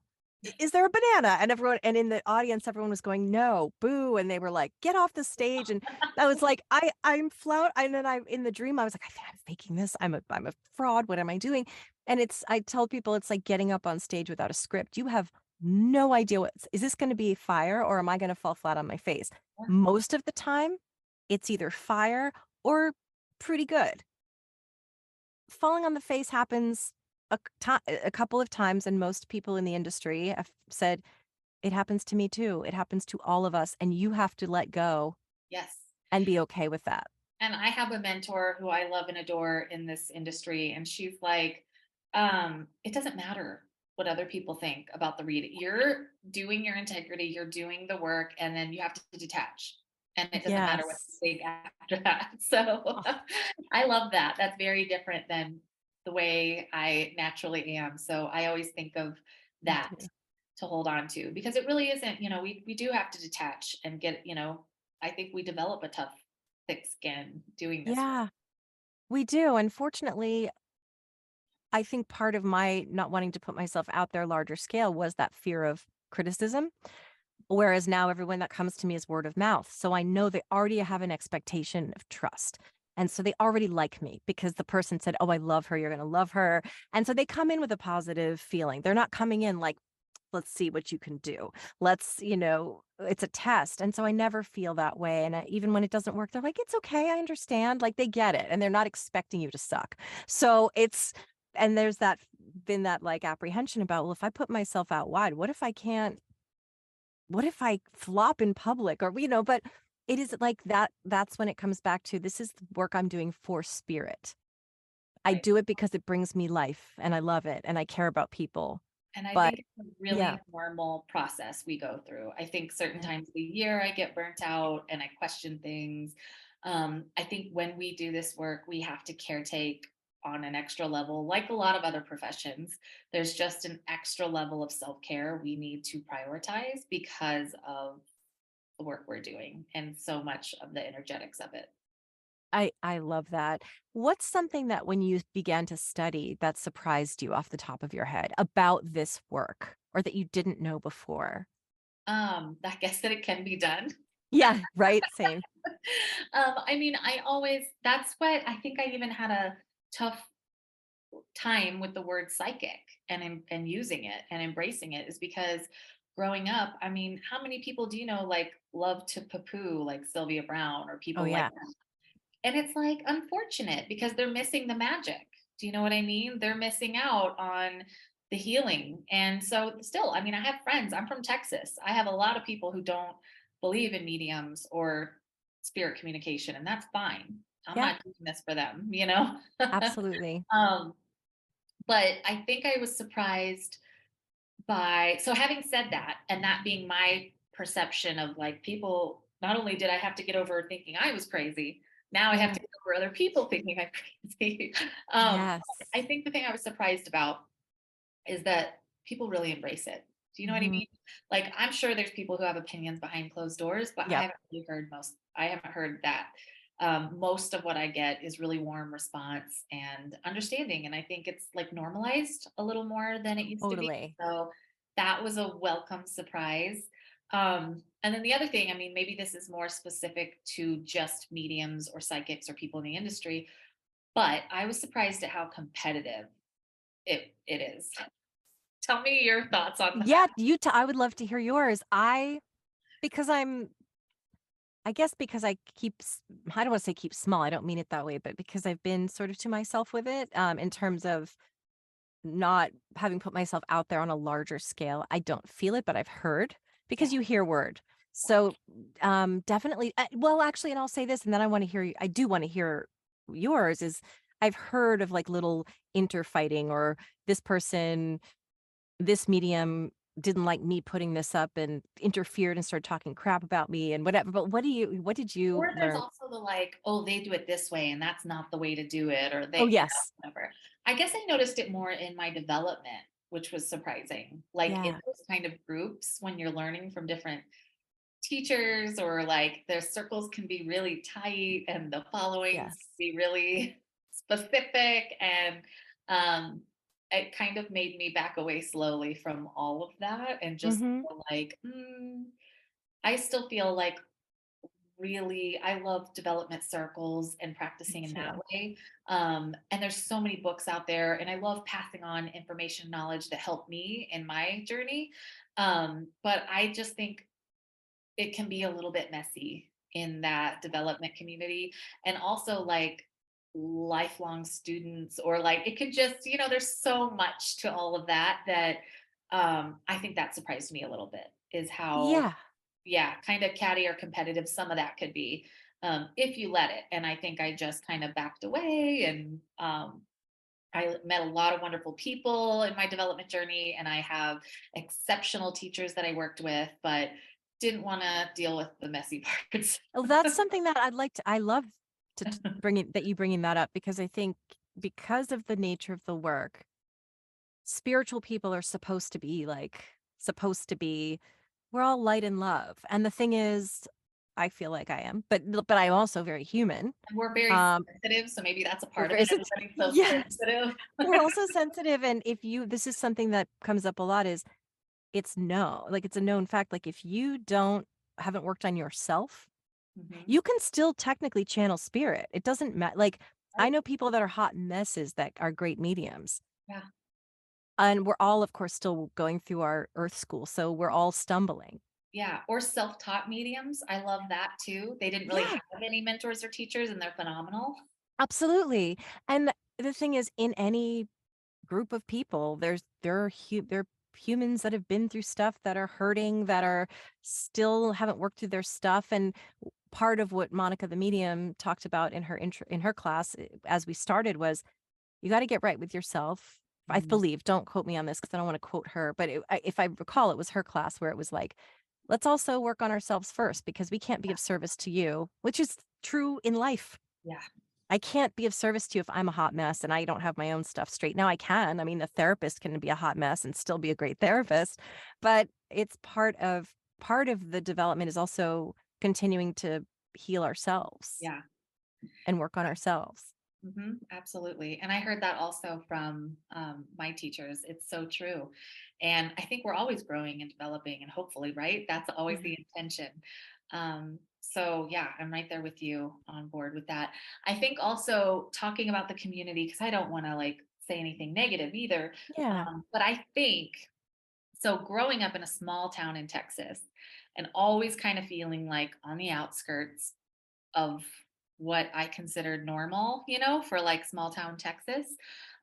Is there a banana? And everyone, and in the audience, everyone was going, no, boo. And they were like, get off the stage. And I was like, I, I'm flout. And then I'm in the dream, I was like, I think I'm faking this. I'm a, I'm a fraud. What am I doing? And it's, I tell people it's like getting up on stage without a script. You have no idea what, is this going to be fire or am I going to fall flat on my face? Most of the time, it's either fire or pretty good. Falling on the face happens a, ti- a couple of times, and most people in the industry have said it happens to me too. It happens to all of us, and you have to let go yes. and be okay with that. And I have a mentor who I love and adore in this industry and she's like um it doesn't matter what other people think about the read. You're doing your integrity, you're doing the work and then you have to detach. And it doesn't matter what Yes. you think after that. So I love that. That's very different than the way I naturally am. So I always think of that to hold on to because it really isn't, you know, we we do have to detach and get, you know, I think we develop a tough, thick skin doing this work. Yeah, we do. Unfortunately, I think part of my not wanting to put myself out there larger scale was that fear of criticism. Whereas now everyone that comes to me is word of mouth. So I know they already have an expectation of trust. And so they already like me because the person said, Oh, I love her. You're going to love her. And so they come in with a positive feeling. They're not coming in like, let's see what you can do. Let's, you know, it's a test. And so I never feel that way. And I, even when it doesn't work, they're like, it's okay. I understand. Like they get it and they're not expecting you to suck. So it's, and there's that, been that like apprehension about, well, if I put myself out wide, what if I can't what if I flop in public or you know, but it is like that that's when it comes back to this is the work I'm doing for spirit. I Right. do it because it brings me life and I love it and I care about people. And I But think it's a yeah. really normal process we go through. I think certain times of the year I get burnt out and I question things. Um, I think when we do this work, we have to caretake on an extra level, like a lot of other professions. There's just an extra level of self care we need to prioritize because of work we're doing and so much of the energetics of it. I I love that. What's something that when you began to study that surprised you off the top of your head about this work or that you didn't know before? Um, I guess that it can be done. Yeah, right, same. um, I mean, I always, that's what I think I even had a tough time with the word psychic and and using it and embracing it is because growing up, I mean, how many people do you know like love to poo-poo like Sylvia Browne or Oh people like yeah. that? And it's like unfortunate because they're missing the magic. Do you know what I mean? They're missing out on the healing. And so still, I mean, I have friends. I'm from Texas. I have a lot of people who don't believe in mediums or spirit communication, and that's fine. I'm Yeah, not doing this for them, you know? absolutely. um, but I think I was surprised by so having said that, and that being my perception of like people, not only did I have to get over thinking I was crazy, now I have to get over other people thinking I'm crazy. um, Yes. I think the thing I was surprised about is that people really embrace it. Do you know what I Mhm. mean? Like I'm sure there's people who have opinions behind closed doors, but I haven't really heard most. I haven't heard that. Um, most of what I get is really warm response and understanding, and I think it's like normalized a little more than it used to be. So that was a welcome surprise. Um, and then the other thing, I mean, maybe this is more specific to just mediums or psychics or people in the industry, but I was surprised at how competitive it it is. Tell me your thoughts on that. Yeah, you t I would love to hear yours. I because I'm I guess because I keep, I don't wanna say keep small, I don't mean it that way, but because I've been sort of to myself with it, um, in terms of not having put myself out there on a larger scale. I don't feel it, but I've heard because you hear word. So, um, definitely uh, well, actually, and I'll say this, and then I wanna hear you I do wanna hear yours, is I've heard of, like, little interfighting or this person this medium didn't like me putting this up and interfered and started talking crap about me and whatever. But what do you what did you Or there's learn? also the like, "Oh, they do it this way, and that's not the way to do it," or they Oh, you know, yes. whatever. I guess I noticed it more in my development, which was surprising. Like, in those kind of groups when you're learning from different teachers or, like, their circles can be really tight and the following Yes. be really specific, and, um, it kind of made me back away slowly from all of that and just Mhm. like, "Mm" I still feel like really I love development circles and practicing in that way. Um, and there's so many books out there, and I love passing on information, knowledge that helped me in my journey. Um, but I just think it can be a little bit messy in that development community. And also, like, lifelong students, or like, it could just, you know, there's so much to all of that that um, I think that surprised me a little bit is how Yeah. yeah, kind of catty or competitive some of that could be, um, if you let it. And I think I just kind of backed away and um, I met a lot of wonderful people in my development journey, and I have exceptional teachers that I worked with, but didn't want to deal with the messy parts. Oh, that's something that I'd like to I love to bring it that you bringing that up because I think because of the nature of the work, spiritual people are supposed to be like supposed to be we're all light and love. And the thing is, I feel like I am, but but I'm also very human. And we're very Um, sensitive, so maybe that's a part of it. So Yes. sensitive. We're also sensitive, and if you this is something that comes up a lot is it's no, like, it's a known fact, like, if you don't haven't worked on yourself, Mhm. you can still technically channel spirit. It doesn't matter. like, I know people that are hot messes that are great mediums, Yeah. and we're all, of course, still going through our earth school, so we're all stumbling. Yeah, or self-taught mediums. I love that too. They didn't really Yeah, have any mentors or teachers, and they're phenomenal. absolutely, and the thing is, in any group of people. There's there are hu- there are humans that have been through stuff that are hurting, that are still haven't worked through their stuff. And part of what Monica the medium talked about in her intro, in her class eh, as we started was you got to get right with yourself. I Mhm. believe. Don't quote me on this because I don't want to quote her, but it, I, if I recall, it was her class where it was like, let's also work on ourselves first because we can't be of service to you, which is true in life Yeah. I can't be of service to you if I'm a hot mess and I don't have my own stuff straight. Now I can. I mean, a therapist can be a hot mess and still be a great therapist, but it's part of part of the development is also continuing to heal ourselves Yeah. and work on ourselves. Mhm, absolutely. And I heard that also from um, my teachers. It's so true. And I think we're always growing and developing, and hopefully, right? That's always Mhm. the intention. Um, so, yeah, I'm right there with you on board with that. I think also talking about the community, because I don't want to like say anything negative either. Yeah. Um, but I think so, growing up in a small town in Texas and always kind of feeling like on the outskirts of what I considered normal, you know, for like small town Texas.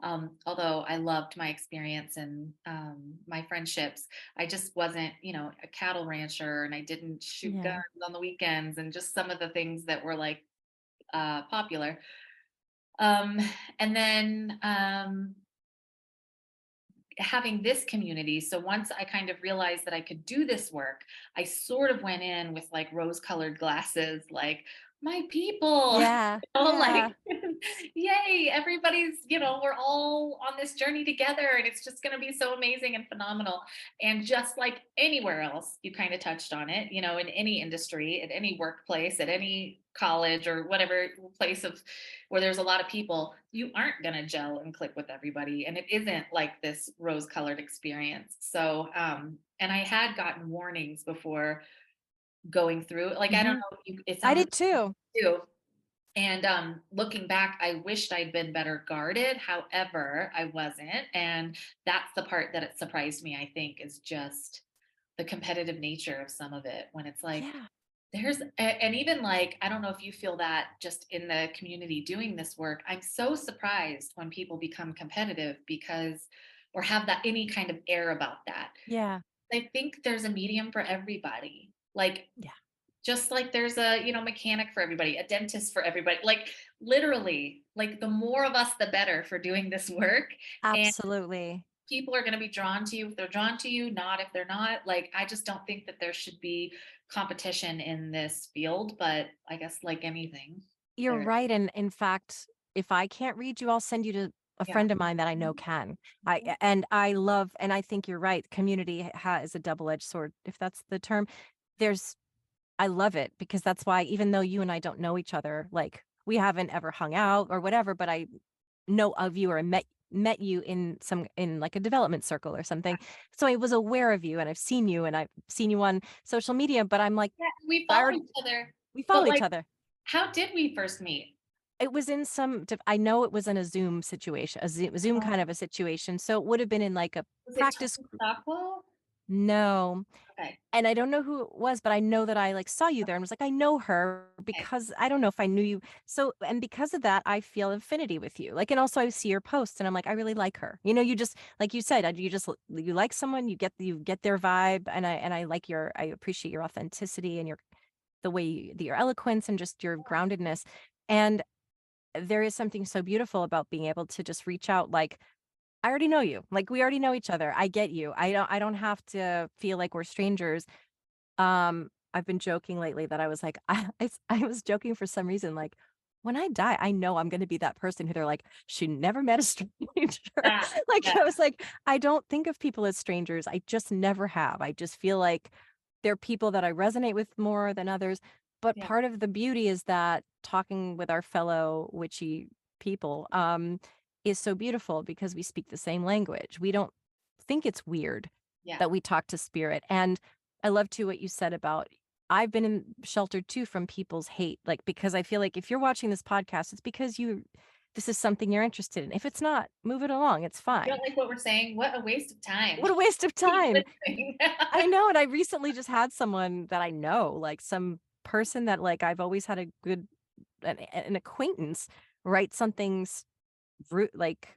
Um, although I loved my experience and um, my friendships, I just wasn't, you know, a cattle rancher and I didn't shoot Yeah. guns on the weekends and just some of the things that were like uh, popular. Um, and then um, having this community. So once I kind of realized that I could do this work, I sort of went in with like rose colored glasses, like, my people, Yeah. know, Yeah. like, yay, everybody's, you know, we're all on this journey together and it's just going to be so amazing and phenomenal. And just like anywhere else, you kind of touched on it, you know, in any industry, at any workplace, at any college or whatever place of where there's a lot of people, you aren't going to gel and click with everybody. And it isn't like this rose colored experience. So, um, and I had gotten warnings before going through. Like, I don't Mhm. know you, it I did too. too. and um, looking back, I wished I'd been better guarded. However, I wasn't. And that's the part that it surprised me, I think, is just the competitive nature of some of it when it's like, Yeah. there's, and even like, I don't know if you feel that just in the community doing this work. I'm so surprised when people become competitive because, or have that any kind of air about that. Yeah. I think there's a medium for everybody. Like, Yeah. just like there's a, you know, mechanic for everybody, a dentist for everybody. Like, literally, like the more of us, the better for doing this work. And Absolutely. people are going to be drawn to you if they're drawn to you, not if they're not. Like, I just don't think that there should be competition in this field. But I guess, like anything, You're there, right. And in fact, if I can't read you, I'll send you to a yeah. friend of mine that I know Mhm, can. I mhm. and I love and I think you're right. Community has a double-edged sword, if that's the term. There's I love it because that's why even though you and I don't know each other, like we haven't ever hung out or whatever, but I know of you or met met you in some in like a development circle or something. So I was aware of you and I've seen you and I've seen you on social media, but I'm like, Yeah, we I follow each other. we follow each like, other. how did we first meet? It was in some I know it was in a Zoom situation, a Zoom Zoom Oh, kind of a situation, so it would have been in like a was practice Tony group Stockwell? No, Okay. and I don't know who it was, but I know that I, like, saw you there and was like, "I know her," because I don't know if I knew you. So and because of that, I feel affinity with you, like, and also I see your posts and I'm like, "I really like her." You know, you just like you said, uh, you just you like someone, you get you get their vibe, and I and I like your I appreciate your authenticity and your the way you, your eloquence and just your groundedness, and there is something so beautiful about being able to just reach out like I already know you. Like we already know each other. I get you. I don't I don't have to feel like we're strangers. Um I've been joking lately that I was like I, I was joking for some reason like when I die, I know I'm going to be that person who they're like she never met a stranger. Yeah. like Yeah. I was like I don't think of people as strangers. I just never have. I just feel like they're people that I resonate with more than others. But Yeah. part of the beauty is that talking with our fellow witchy people um, is so beautiful because we speak the same language. We don't think it's weird Yeah. that we talk to spirit. And I love too what you said about I've been in sheltered too from people's hate. Like because I feel like if you're watching this podcast, it's because you this is something you're interested in. If it's not, move it along. It's fine. You don't like what we're saying? What a waste of time. What a waste of time. I know, and I recently just had someone that I know, like some person that like I've always had a good an, an acquaintance write something's ru- like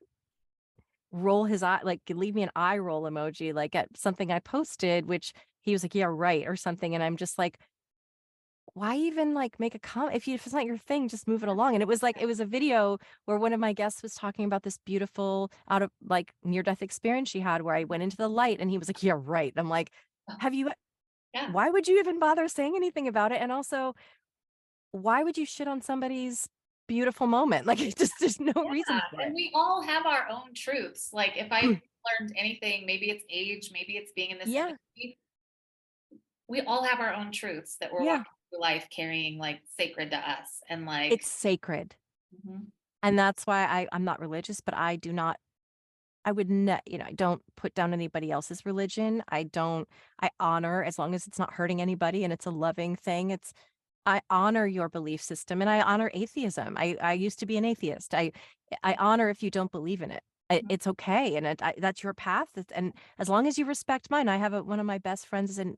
roll his eye, like leave me an eye roll emoji, like at something I posted, which he was like, "Yeah, right," or something, and I'm just like, why even like make a comment if you if it's not your thing, just move it along. And it was like it was a video where one of my guests was talking about this beautiful out of like near death experience she had where I went into the light, and he was like, "Yeah, right." I'm like, have you Yeah. why would you even bother saying anything about it? And also, why would you shit on somebody's beautiful moment? Like, it just there's no reason Yeah. for And we all have our own truths. Like if I Mm. learned anything, maybe it's age, maybe it's being in this Yeah, industry. We all have our own truths that we're yeah, walking through life carrying like sacred to us. And like it's sacred. mhm, And that's why I I'm not religious, but I do not I would not, you know, I don't put down anybody else's religion. I don't I honor as long as it's not hurting anybody and it's a loving thing. It's I honor your belief system and I honor atheism. I I used to be an atheist. I I honor if you don't believe in it. I, mhm, it's okay, and it, I, that's your path. And as long as you respect mine, I have a, one of my best friends is an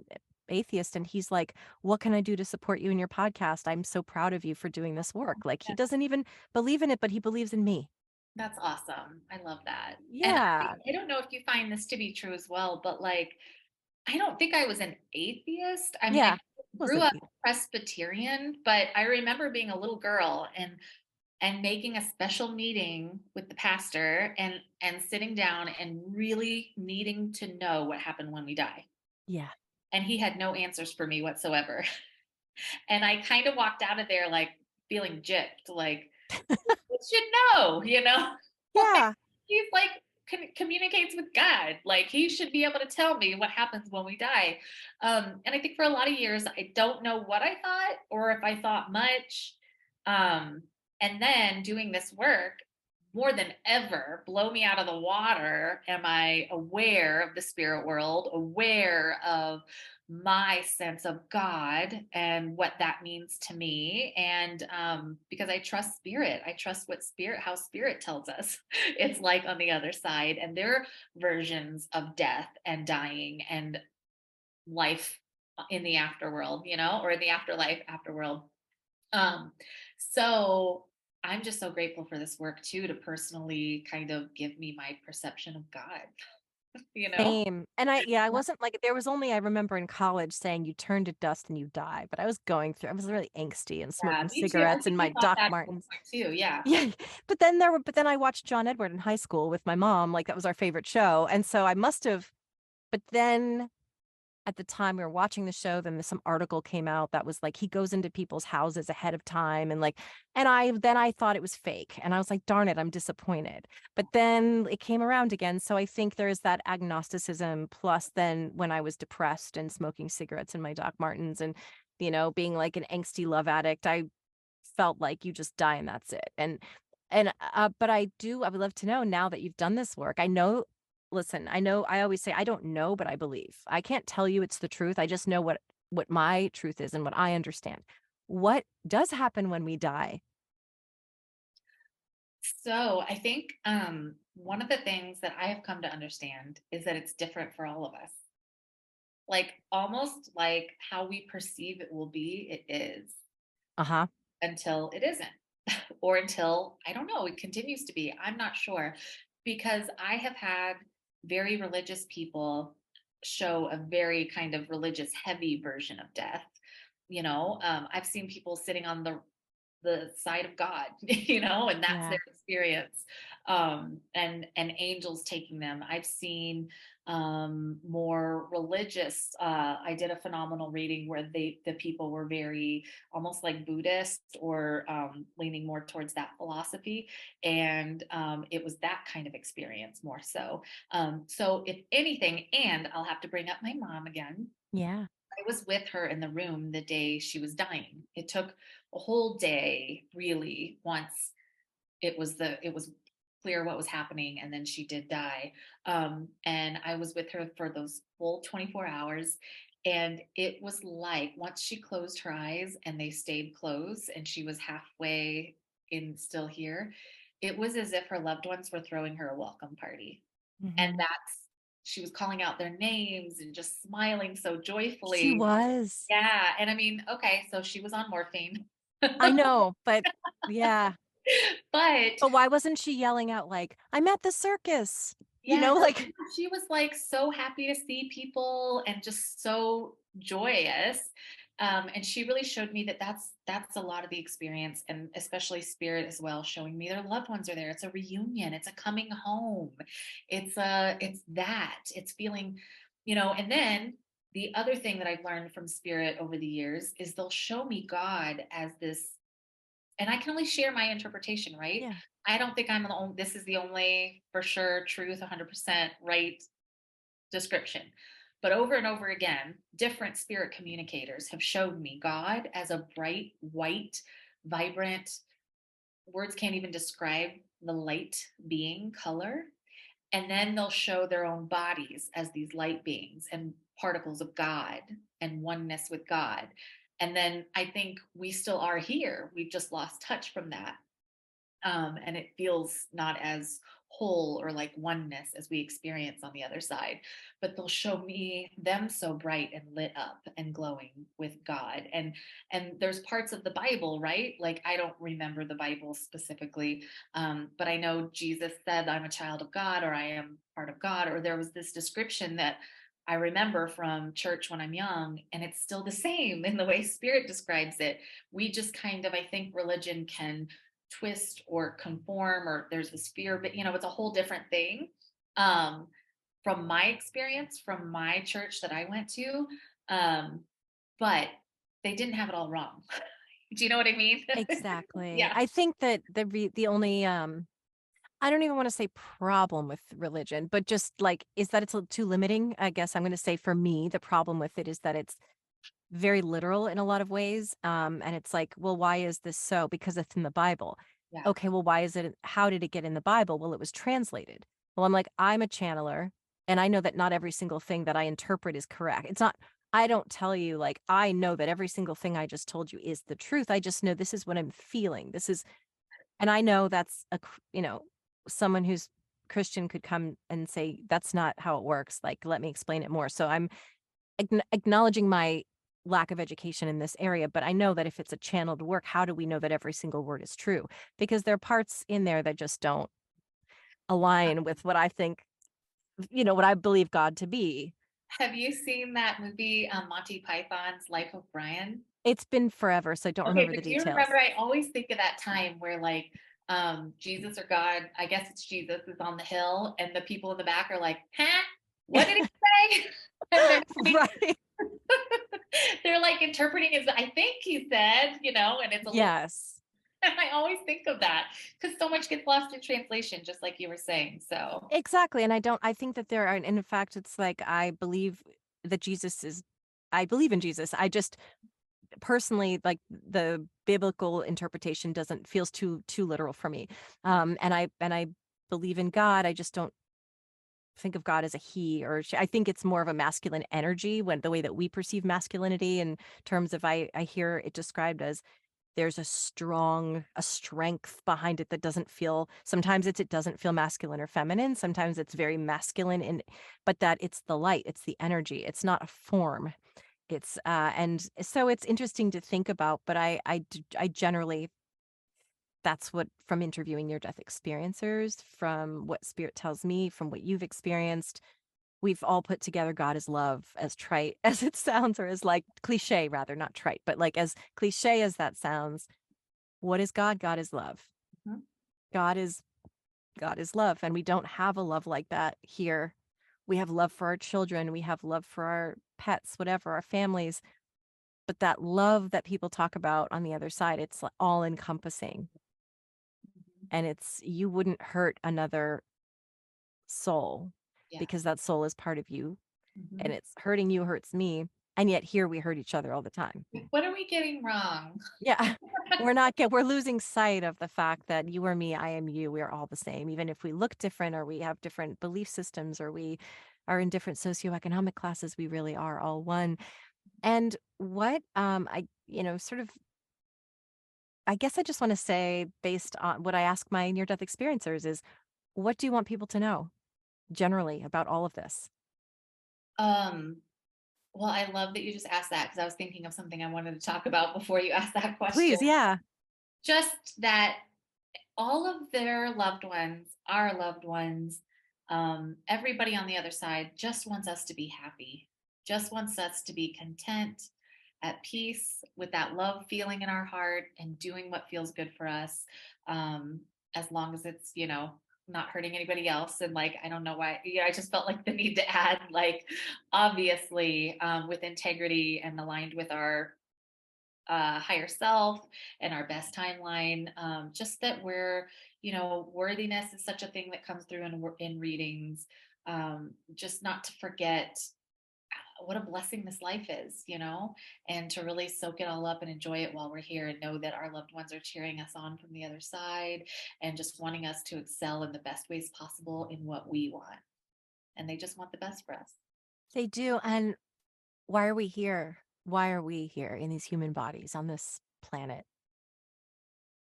atheist, and he's like, "What can I do to support you in your podcast? I'm so proud of you for doing this work." Like he doesn't even believe in it, but he believes in me. that's awesome. I love that. And I, Yeah, I don't know if you find this to be true as well, but like, I don't think I was an atheist. I mean, yeah. Grew up? Presbyterian, but I remember being a little girl and and making a special meeting with the pastor and and sitting down and really needing to know what happened when we die. Yeah, And he had no answers for me whatsoever. And I kind of walked out of there like feeling gypped, like you should know, you know. yeah, He's like con- communicates with God. Like he should be able to tell me what happens when we die. Um, and I think for a lot of years, I don't know what I thought or if I thought much. Um, and then doing this work, more than ever, blow me out of the water, am I aware of the spirit world, aware of my sense of God and what that means to me. And um, because I trust spirit, I trust what spirit, how spirit tells us it's like on the other side and their versions of death and dying and life in the afterworld, you know, or in the afterlife, afterworld. Um, so I'm just so grateful for this work too, to personally kind of give me my perception of God, you know? Same. And I yeah, I wasn't like there was only I remember in college saying you turn to dust and you die, but I was going through I was really angsty and smoking. I cigarettes I my Doc that at one Martens. too. Yeah. Yeah, but then there were but then I watched John Edward in high school with my mom, like that was our favorite show, and so I must have but then at the time we were watching the show, then some article came out that was like he goes into people's houses ahead of time and like and I then I thought it was fake and I was like, darn it, I'm disappointed. But then it came around again. So I think there's that agnosticism plus then when I was depressed and smoking cigarettes in my Doc Martens and you know, being like an angsty love addict, I felt like you just die and that's it. And and uh, but I do I would love to know now that you've done this work. I know listen, I know I always say I don't know, but I believe. I can't tell you it's the truth. I just know what what my truth is and what I understand. What does happen when we die? So I think um, one of the things that I have come to understand is that it's different for all of us. Like almost like how we perceive it will be, it is Uh-huh. until it isn't, or until I don't know, it continues to be. I'm not sure because I have had very religious people show a very kind of religious heavy version of death. You know, um, I've seen people sitting on the the side of God, you know, and that's Yeah. their experience. Um, and and angels taking them. I've seen um more religious uh i did a phenomenal reading where they the people were very almost like buddhist or um leaning more towards that philosophy and um it was that kind of experience more so um so if anything and i'll have to bring up my mom again Yeah. I was with her in the room the day she was dying. It took a whole day, really, once it was the it was clear what was happening, and then she did die. Um, and I was with her for those full 24 hours. And it was like once she closed her eyes and they stayed closed and she was halfway in still here, it was as if her loved ones were throwing her a welcome party and Mhm. that's she was calling out their names and just smiling so joyfully. She was. Yeah, and I mean, okay, so she was on morphine. I know, but yeah. But But why wasn't she yelling out like, "I'm at the circus." You know, like she was like so happy to see people and just so joyous. Um, and she really showed me that that's that's a lot of the experience, and especially spirit as well, showing me their loved ones are there. It's a reunion. It's a coming home. It's a it's that. It's feeling, you know. And then the other thing that I've learned from spirit over the years is they'll show me God as this and I can only share my interpretation, right? Yeah. I don't think I'm the only, this is the only for sure truth, 100% right description. But over and over again, different spirit communicators have showed me God as a bright, white, vibrant, words can't even describe the light being color. And then they'll show their own bodies as these light beings and particles of God and oneness with God. And then I think we still are here. We've just lost touch from that um, and it feels not as whole or like oneness as we experience on the other side but they'll show me them so bright and lit up and glowing with god and and there's parts of the bible right like i don't remember the bible specifically um, but i know jesus said i'm a child of god or i am part of god or there was this description that I remember from church when I'm young, and it's still the same in the way spirit describes it. We just kind of, I think religion can twist or conform or there's this fear but you know it's a whole different thing um from my experience from my church that i went to um but they didn't have it all wrong do you know what i mean exactly. yeah I think that the re the only um I don't even want to say problem with religion, but just like is that it's too limiting. I guess I'm going to say for me, the problem with it is that it's very literal in a lot of ways. Um, and it's like, well, why is this so? Because it's in the Bible. Yeah. Okay, well, why is it how did it get in the Bible? Well, it was translated. Well, I'm like, I'm a channeler, and I know that not every single thing that I interpret is correct. It's not I don't tell you like I know that every single thing I just told you is the truth. I just know this is what I'm feeling. This is and I know that's a you know, someone who's Christian could come and say that's not how it works. Like let me explain it more. So I'm acknowledging my lack of education in this area, but I know that if it's a channeled work, how do we know that every single word is true? Because there are parts in there that just don't align with what I think, you know, what I believe God to be. Have you seen that movie, um, Monty Python's Life of Brian? It's been forever, so I don't Okay, remember the do you remember, I always think of that time where like, um, Jesus or God, I guess it's Jesus is on the hill and the people in the back are like, huh? What did he say? They're like, right. they're like interpreting as I think he said, you know, and it's a Yes. and I always think of that because so much gets lost in translation, just like you were saying. So Exactly. And I don't I think that there are and in fact it's like I believe that Jesus is I believe in Jesus. I just personally like the biblical interpretation doesn't feels too too literal for me. Um and I and I believe in God. I just don't think of God as a he or she. I think it's more of a masculine energy when the way that we perceive masculinity in terms of I I hear it described as there's a strong a strength behind it that doesn't feel sometimes it's it doesn't feel masculine or feminine sometimes it's very masculine and but that it's the light it's the energy it's not a form it's uh and so it's interesting to think about but i i i generally that's what from interviewing near death experiencers from what spirit tells me from what you've experienced we've all put together god is love as trite as it sounds or as like cliche rather not trite but like as cliche as that sounds what is god god is love Mhm. god is god is love and we don't have a love like that here we have love for our children we have love for our pets whatever our families but that love that people talk about on the other side it's all encompassing and it's you wouldn't hurt another soul Yeah. because that soul is part of you Mhm. and it's hurting you hurts me and yet here we hurt each other all the time what are we getting wrong? yeah we're not get we're losing sight of the fact that you are me i am you we're all the same even if we look different or we have different belief systems or we are in different socioeconomic classes we really are all one. And what um i you know sort of i guess i just want to say based on what i ask my near death experiencers is what do you want people to know generally about all of this? Um, well, I love that you just asked that because I was thinking of something I wanted to talk about before you asked that question. please yeah Just that all of their loved ones, our loved ones, um, everybody on the other side just wants us to be happy, just wants us to be content, at peace with that love feeling in our heart and doing what feels good for us. Um, as long as it's, you know, not hurting anybody else. And like, I don't know why, yeah, I just felt like the need to add, like, obviously, um, with integrity and aligned with our uh, higher self and our best timeline. Um, just that we're, you know, worthiness is such a thing that comes through in in readings. Um, just not to forget what a blessing this life is, you know, and to really soak it all up and enjoy it while we're here and know that our loved ones are cheering us on from the other side and just wanting us to excel in the best ways possible in what we want. And they just want the best for us. they do and why are we here why are we here in these human bodies on this planet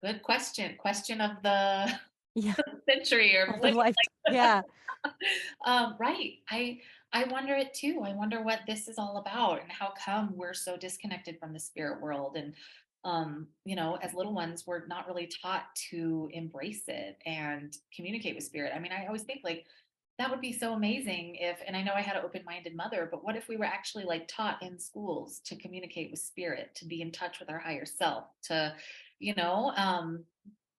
Good question. Question of the yeah century or of yeah um, right. I I wonder it too. I wonder what this is all about and how come we're so disconnected from the spirit world and um, you know, as little ones, we're not really taught to embrace it and communicate with spirit. I mean, I always think like that would be so amazing if, and I know I had an open-minded mother, but what if we were actually like taught in schools to communicate with spirit, to be in touch with our higher self, to, you know, um,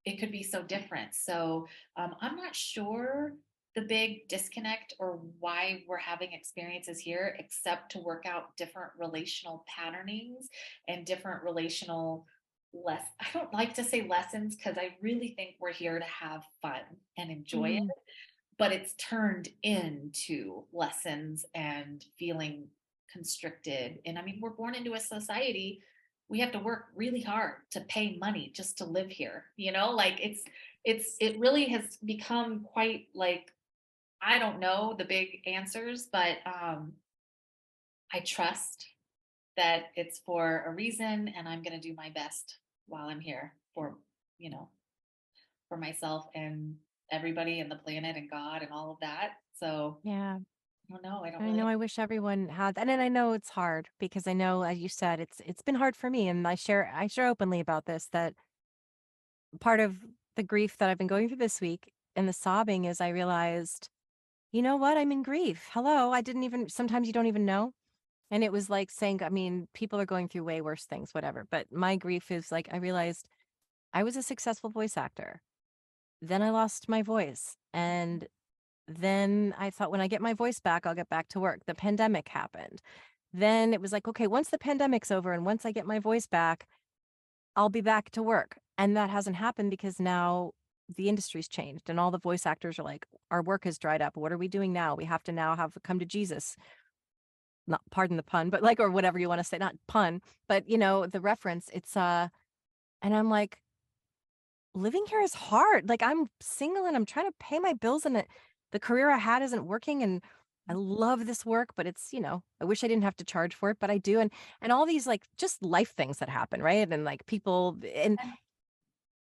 it could be so different. So um, I'm not sure the big disconnect or why we're having experiences here, except to work out different relational patternings and different relational less. I don't like to say lessons because I really think we're here to have fun and enjoy it, Mm, but it's turned into lessons and feeling constricted. And I mean, we're born into a society we have to work really hard to pay money just to live here. You know, like it's it's it really has become quite like I don't know the big answers, but um I trust that it's for a reason and I'm going to do my best while I'm here for, you know, for myself and everybody and the planet and God and all of that. So, Yeah. I don't know. I don't I really know I wish everyone had and then I know it's hard because I know, as you said, it's it's been hard for me and I share I share openly about this that part of the grief that I've been going through this week and the sobbing is I realized, you know what? I'm in grief. Hello. I didn't even sometimes you don't even know. And it was like saying, I mean, people are going through way worse things, whatever. But my grief is like I realized I was a successful voice actor. Then I lost my voice. And then I thought when I get my voice back, I'll get back to work. The pandemic happened. Then it was like, okay, once the pandemic's over and once I get my voice back, I'll be back to work. And that hasn't happened because now the industry's changed and all the voice actors are like, our work has dried up. What are we doing now? We have to now have come to Jesus. Not pardon the pun, but like, or whatever you want to say, not pun, but you know, the reference. It's uh, and I'm like, living here is hard. Like I'm single and I'm trying to pay my bills and it, the career I had isn't working and I love this work, but it's, you know, I wish I didn't have to charge for it, but I do. And and all these like just life things that happen, right? And like people and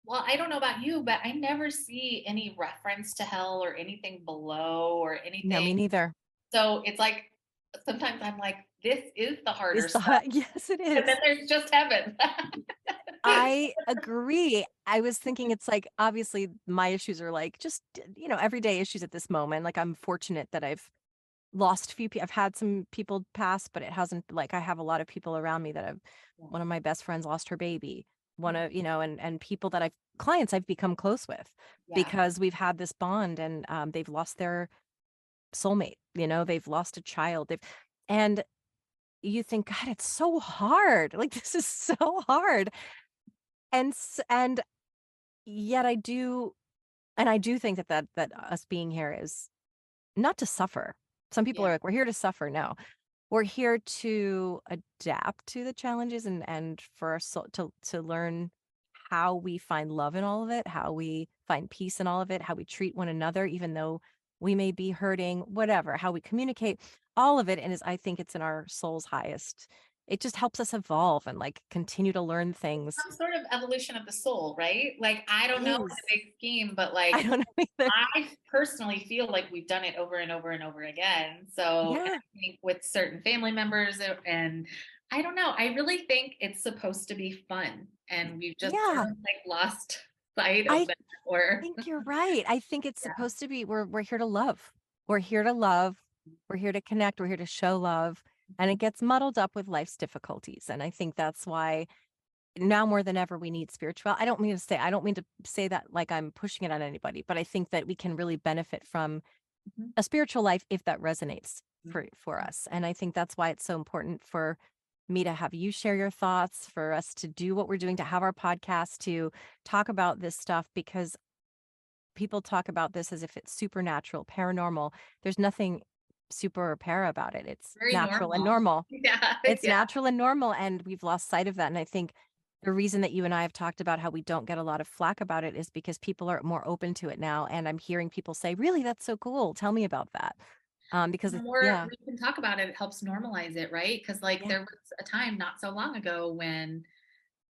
well, I don't know about you, but I never see any reference to hell or anything below or anything. no, me neither. So it's like sometimes I'm like, this is the harder the stuff. yes, it is. And then there's just heaven. I agree. I was thinking it's like obviously my issues are like just, you know, everyday issues at this moment. Like I'm fortunate that I've lost a few people. I've had some people pass, but it hasn't like I have a lot of people around me that have Yeah. one of my best friends lost her baby. One of, you know, and and people that I've clients I've become close with Yeah. because we've had this bond and um, they've lost their soulmate, you know, they've lost a child. They've and you think, God, it's so hard. Like this is so hard. And and yet I do and I do think that that that us being here is not to suffer. Some people Yeah. are like, we're here to suffer. No, we're here to adapt to the challenges and and for us to to learn how we find love in all of it, how we find peace in all of it, how we treat one another, even though we may be hurting, whatever, how we communicate, all of it. And is I think it's in our soul's highest. It just helps us evolve and like continue to learn things. Some sort of evolution of the soul, right? Like, I don't know the big scheme, but like I don't know either. I personally feel like we've done it over and over and over again. So, Yeah. I think with certain family members, uh, and I don't know, I really think it's supposed to be fun, and we've just sort Yeah. of like lost sight of I that. Or, think you're right. I think it's yeah, supposed to be we're we're here to love. We're here to love. We're here to connect. We're here to show love. And it gets muddled up with life's difficulties. And I think that's why now more than ever we need spiritual. I don't mean to say I don't mean to say that like I'm pushing it on anybody, but I think that we can really benefit from Mhm. a spiritual life if that resonates Mhm. for for us. And I think that's why it's so important for me to have you share your thoughts, for us to do what we're doing, to have our podcast, to talk about this stuff because people talk about this as if it's supernatural, paranormal. There's nothing super or para about it. It's very natural and normal. normal. Yeah, It's yeah. natural and normal, and we've lost sight of that. And I think the reason that you and I have talked about how we don't get a lot of flack about it is because people are more open to it now. And I'm hearing people say, "Really, that's so cool. Tell me about that." Um, because The more yeah, we can talk about it, it helps normalize it, right? Because like yeah. there was a time not so long ago when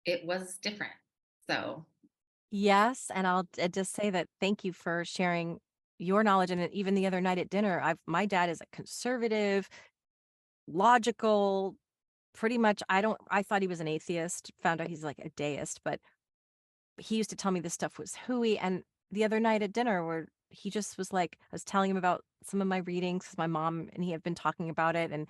it was different. So, Yes, and I'll uh, just say that thank you for sharing your knowledge. And even the other night at dinner, I've my dad is a conservative, logical, pretty much. I don't. I thought he was an atheist. Found out he's like a deist, but he used to tell me this stuff was hooey. And the other night at dinner, where he just was like, I was telling him about some of my readings, my mom and he have been talking about it, and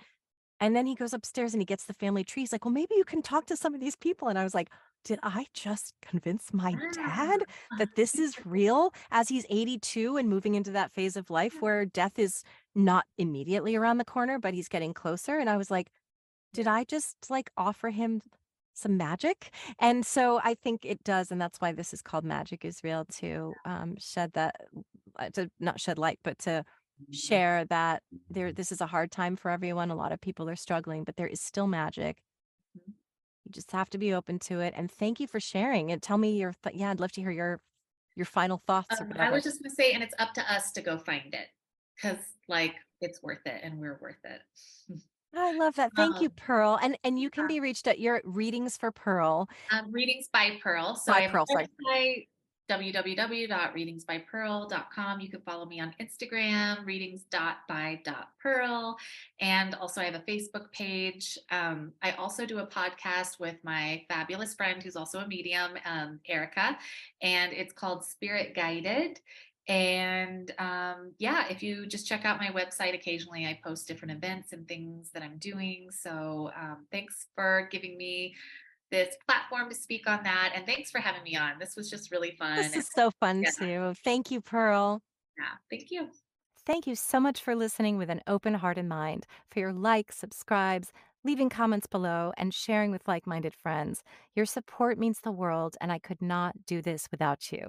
and then he goes upstairs and he gets the family tree. He's like, "Well, maybe you can talk to some of these people." And I was like, "Did I just convince my dad that this is real as he's 82 and moving into that phase of life where death is not immediately around the corner, but he's getting closer?" And I was like, "Did I just like offer him some magic?" And so I think it does, and that's why this is called Magic is Real to um, shed that, uh, to not shed light, but to share that there this is a hard time for everyone. A lot of people are struggling, but there is still magic. You just have to be open to it. And thank you for sharing and tell me your th- yeah, I'd love to hear your your final thoughts Um, I was just gonna say, and it's up to us to go find it because, like, it's worth it and we're worth it. I love that. Thank you, Um, Pearl. And and you can be reached at your readings for Pearl Um, Readings by Pearl. So by Pearl. Sorry. www.readingsbypearl.com. You can follow me on Instagram, readings.by.pearl. And also, I have a Facebook page. Um, I also do a podcast with my fabulous friend who's also a medium, um, Erica, and it's called Spirit Guided. And um, yeah, if you just check out my website, occasionally I post different events and things that I'm doing. So um, thanks for giving me this platform to speak on that. And thanks for having me on. This was just really fun. This is so fun yeah, too. Thank you, Pearl. yeah, thank you. Thank you so much for listening with an open heart and mind, for your likes, subscribes, leaving comments below, and sharing with like minded friends. Your support means the world, and I could not do this without you.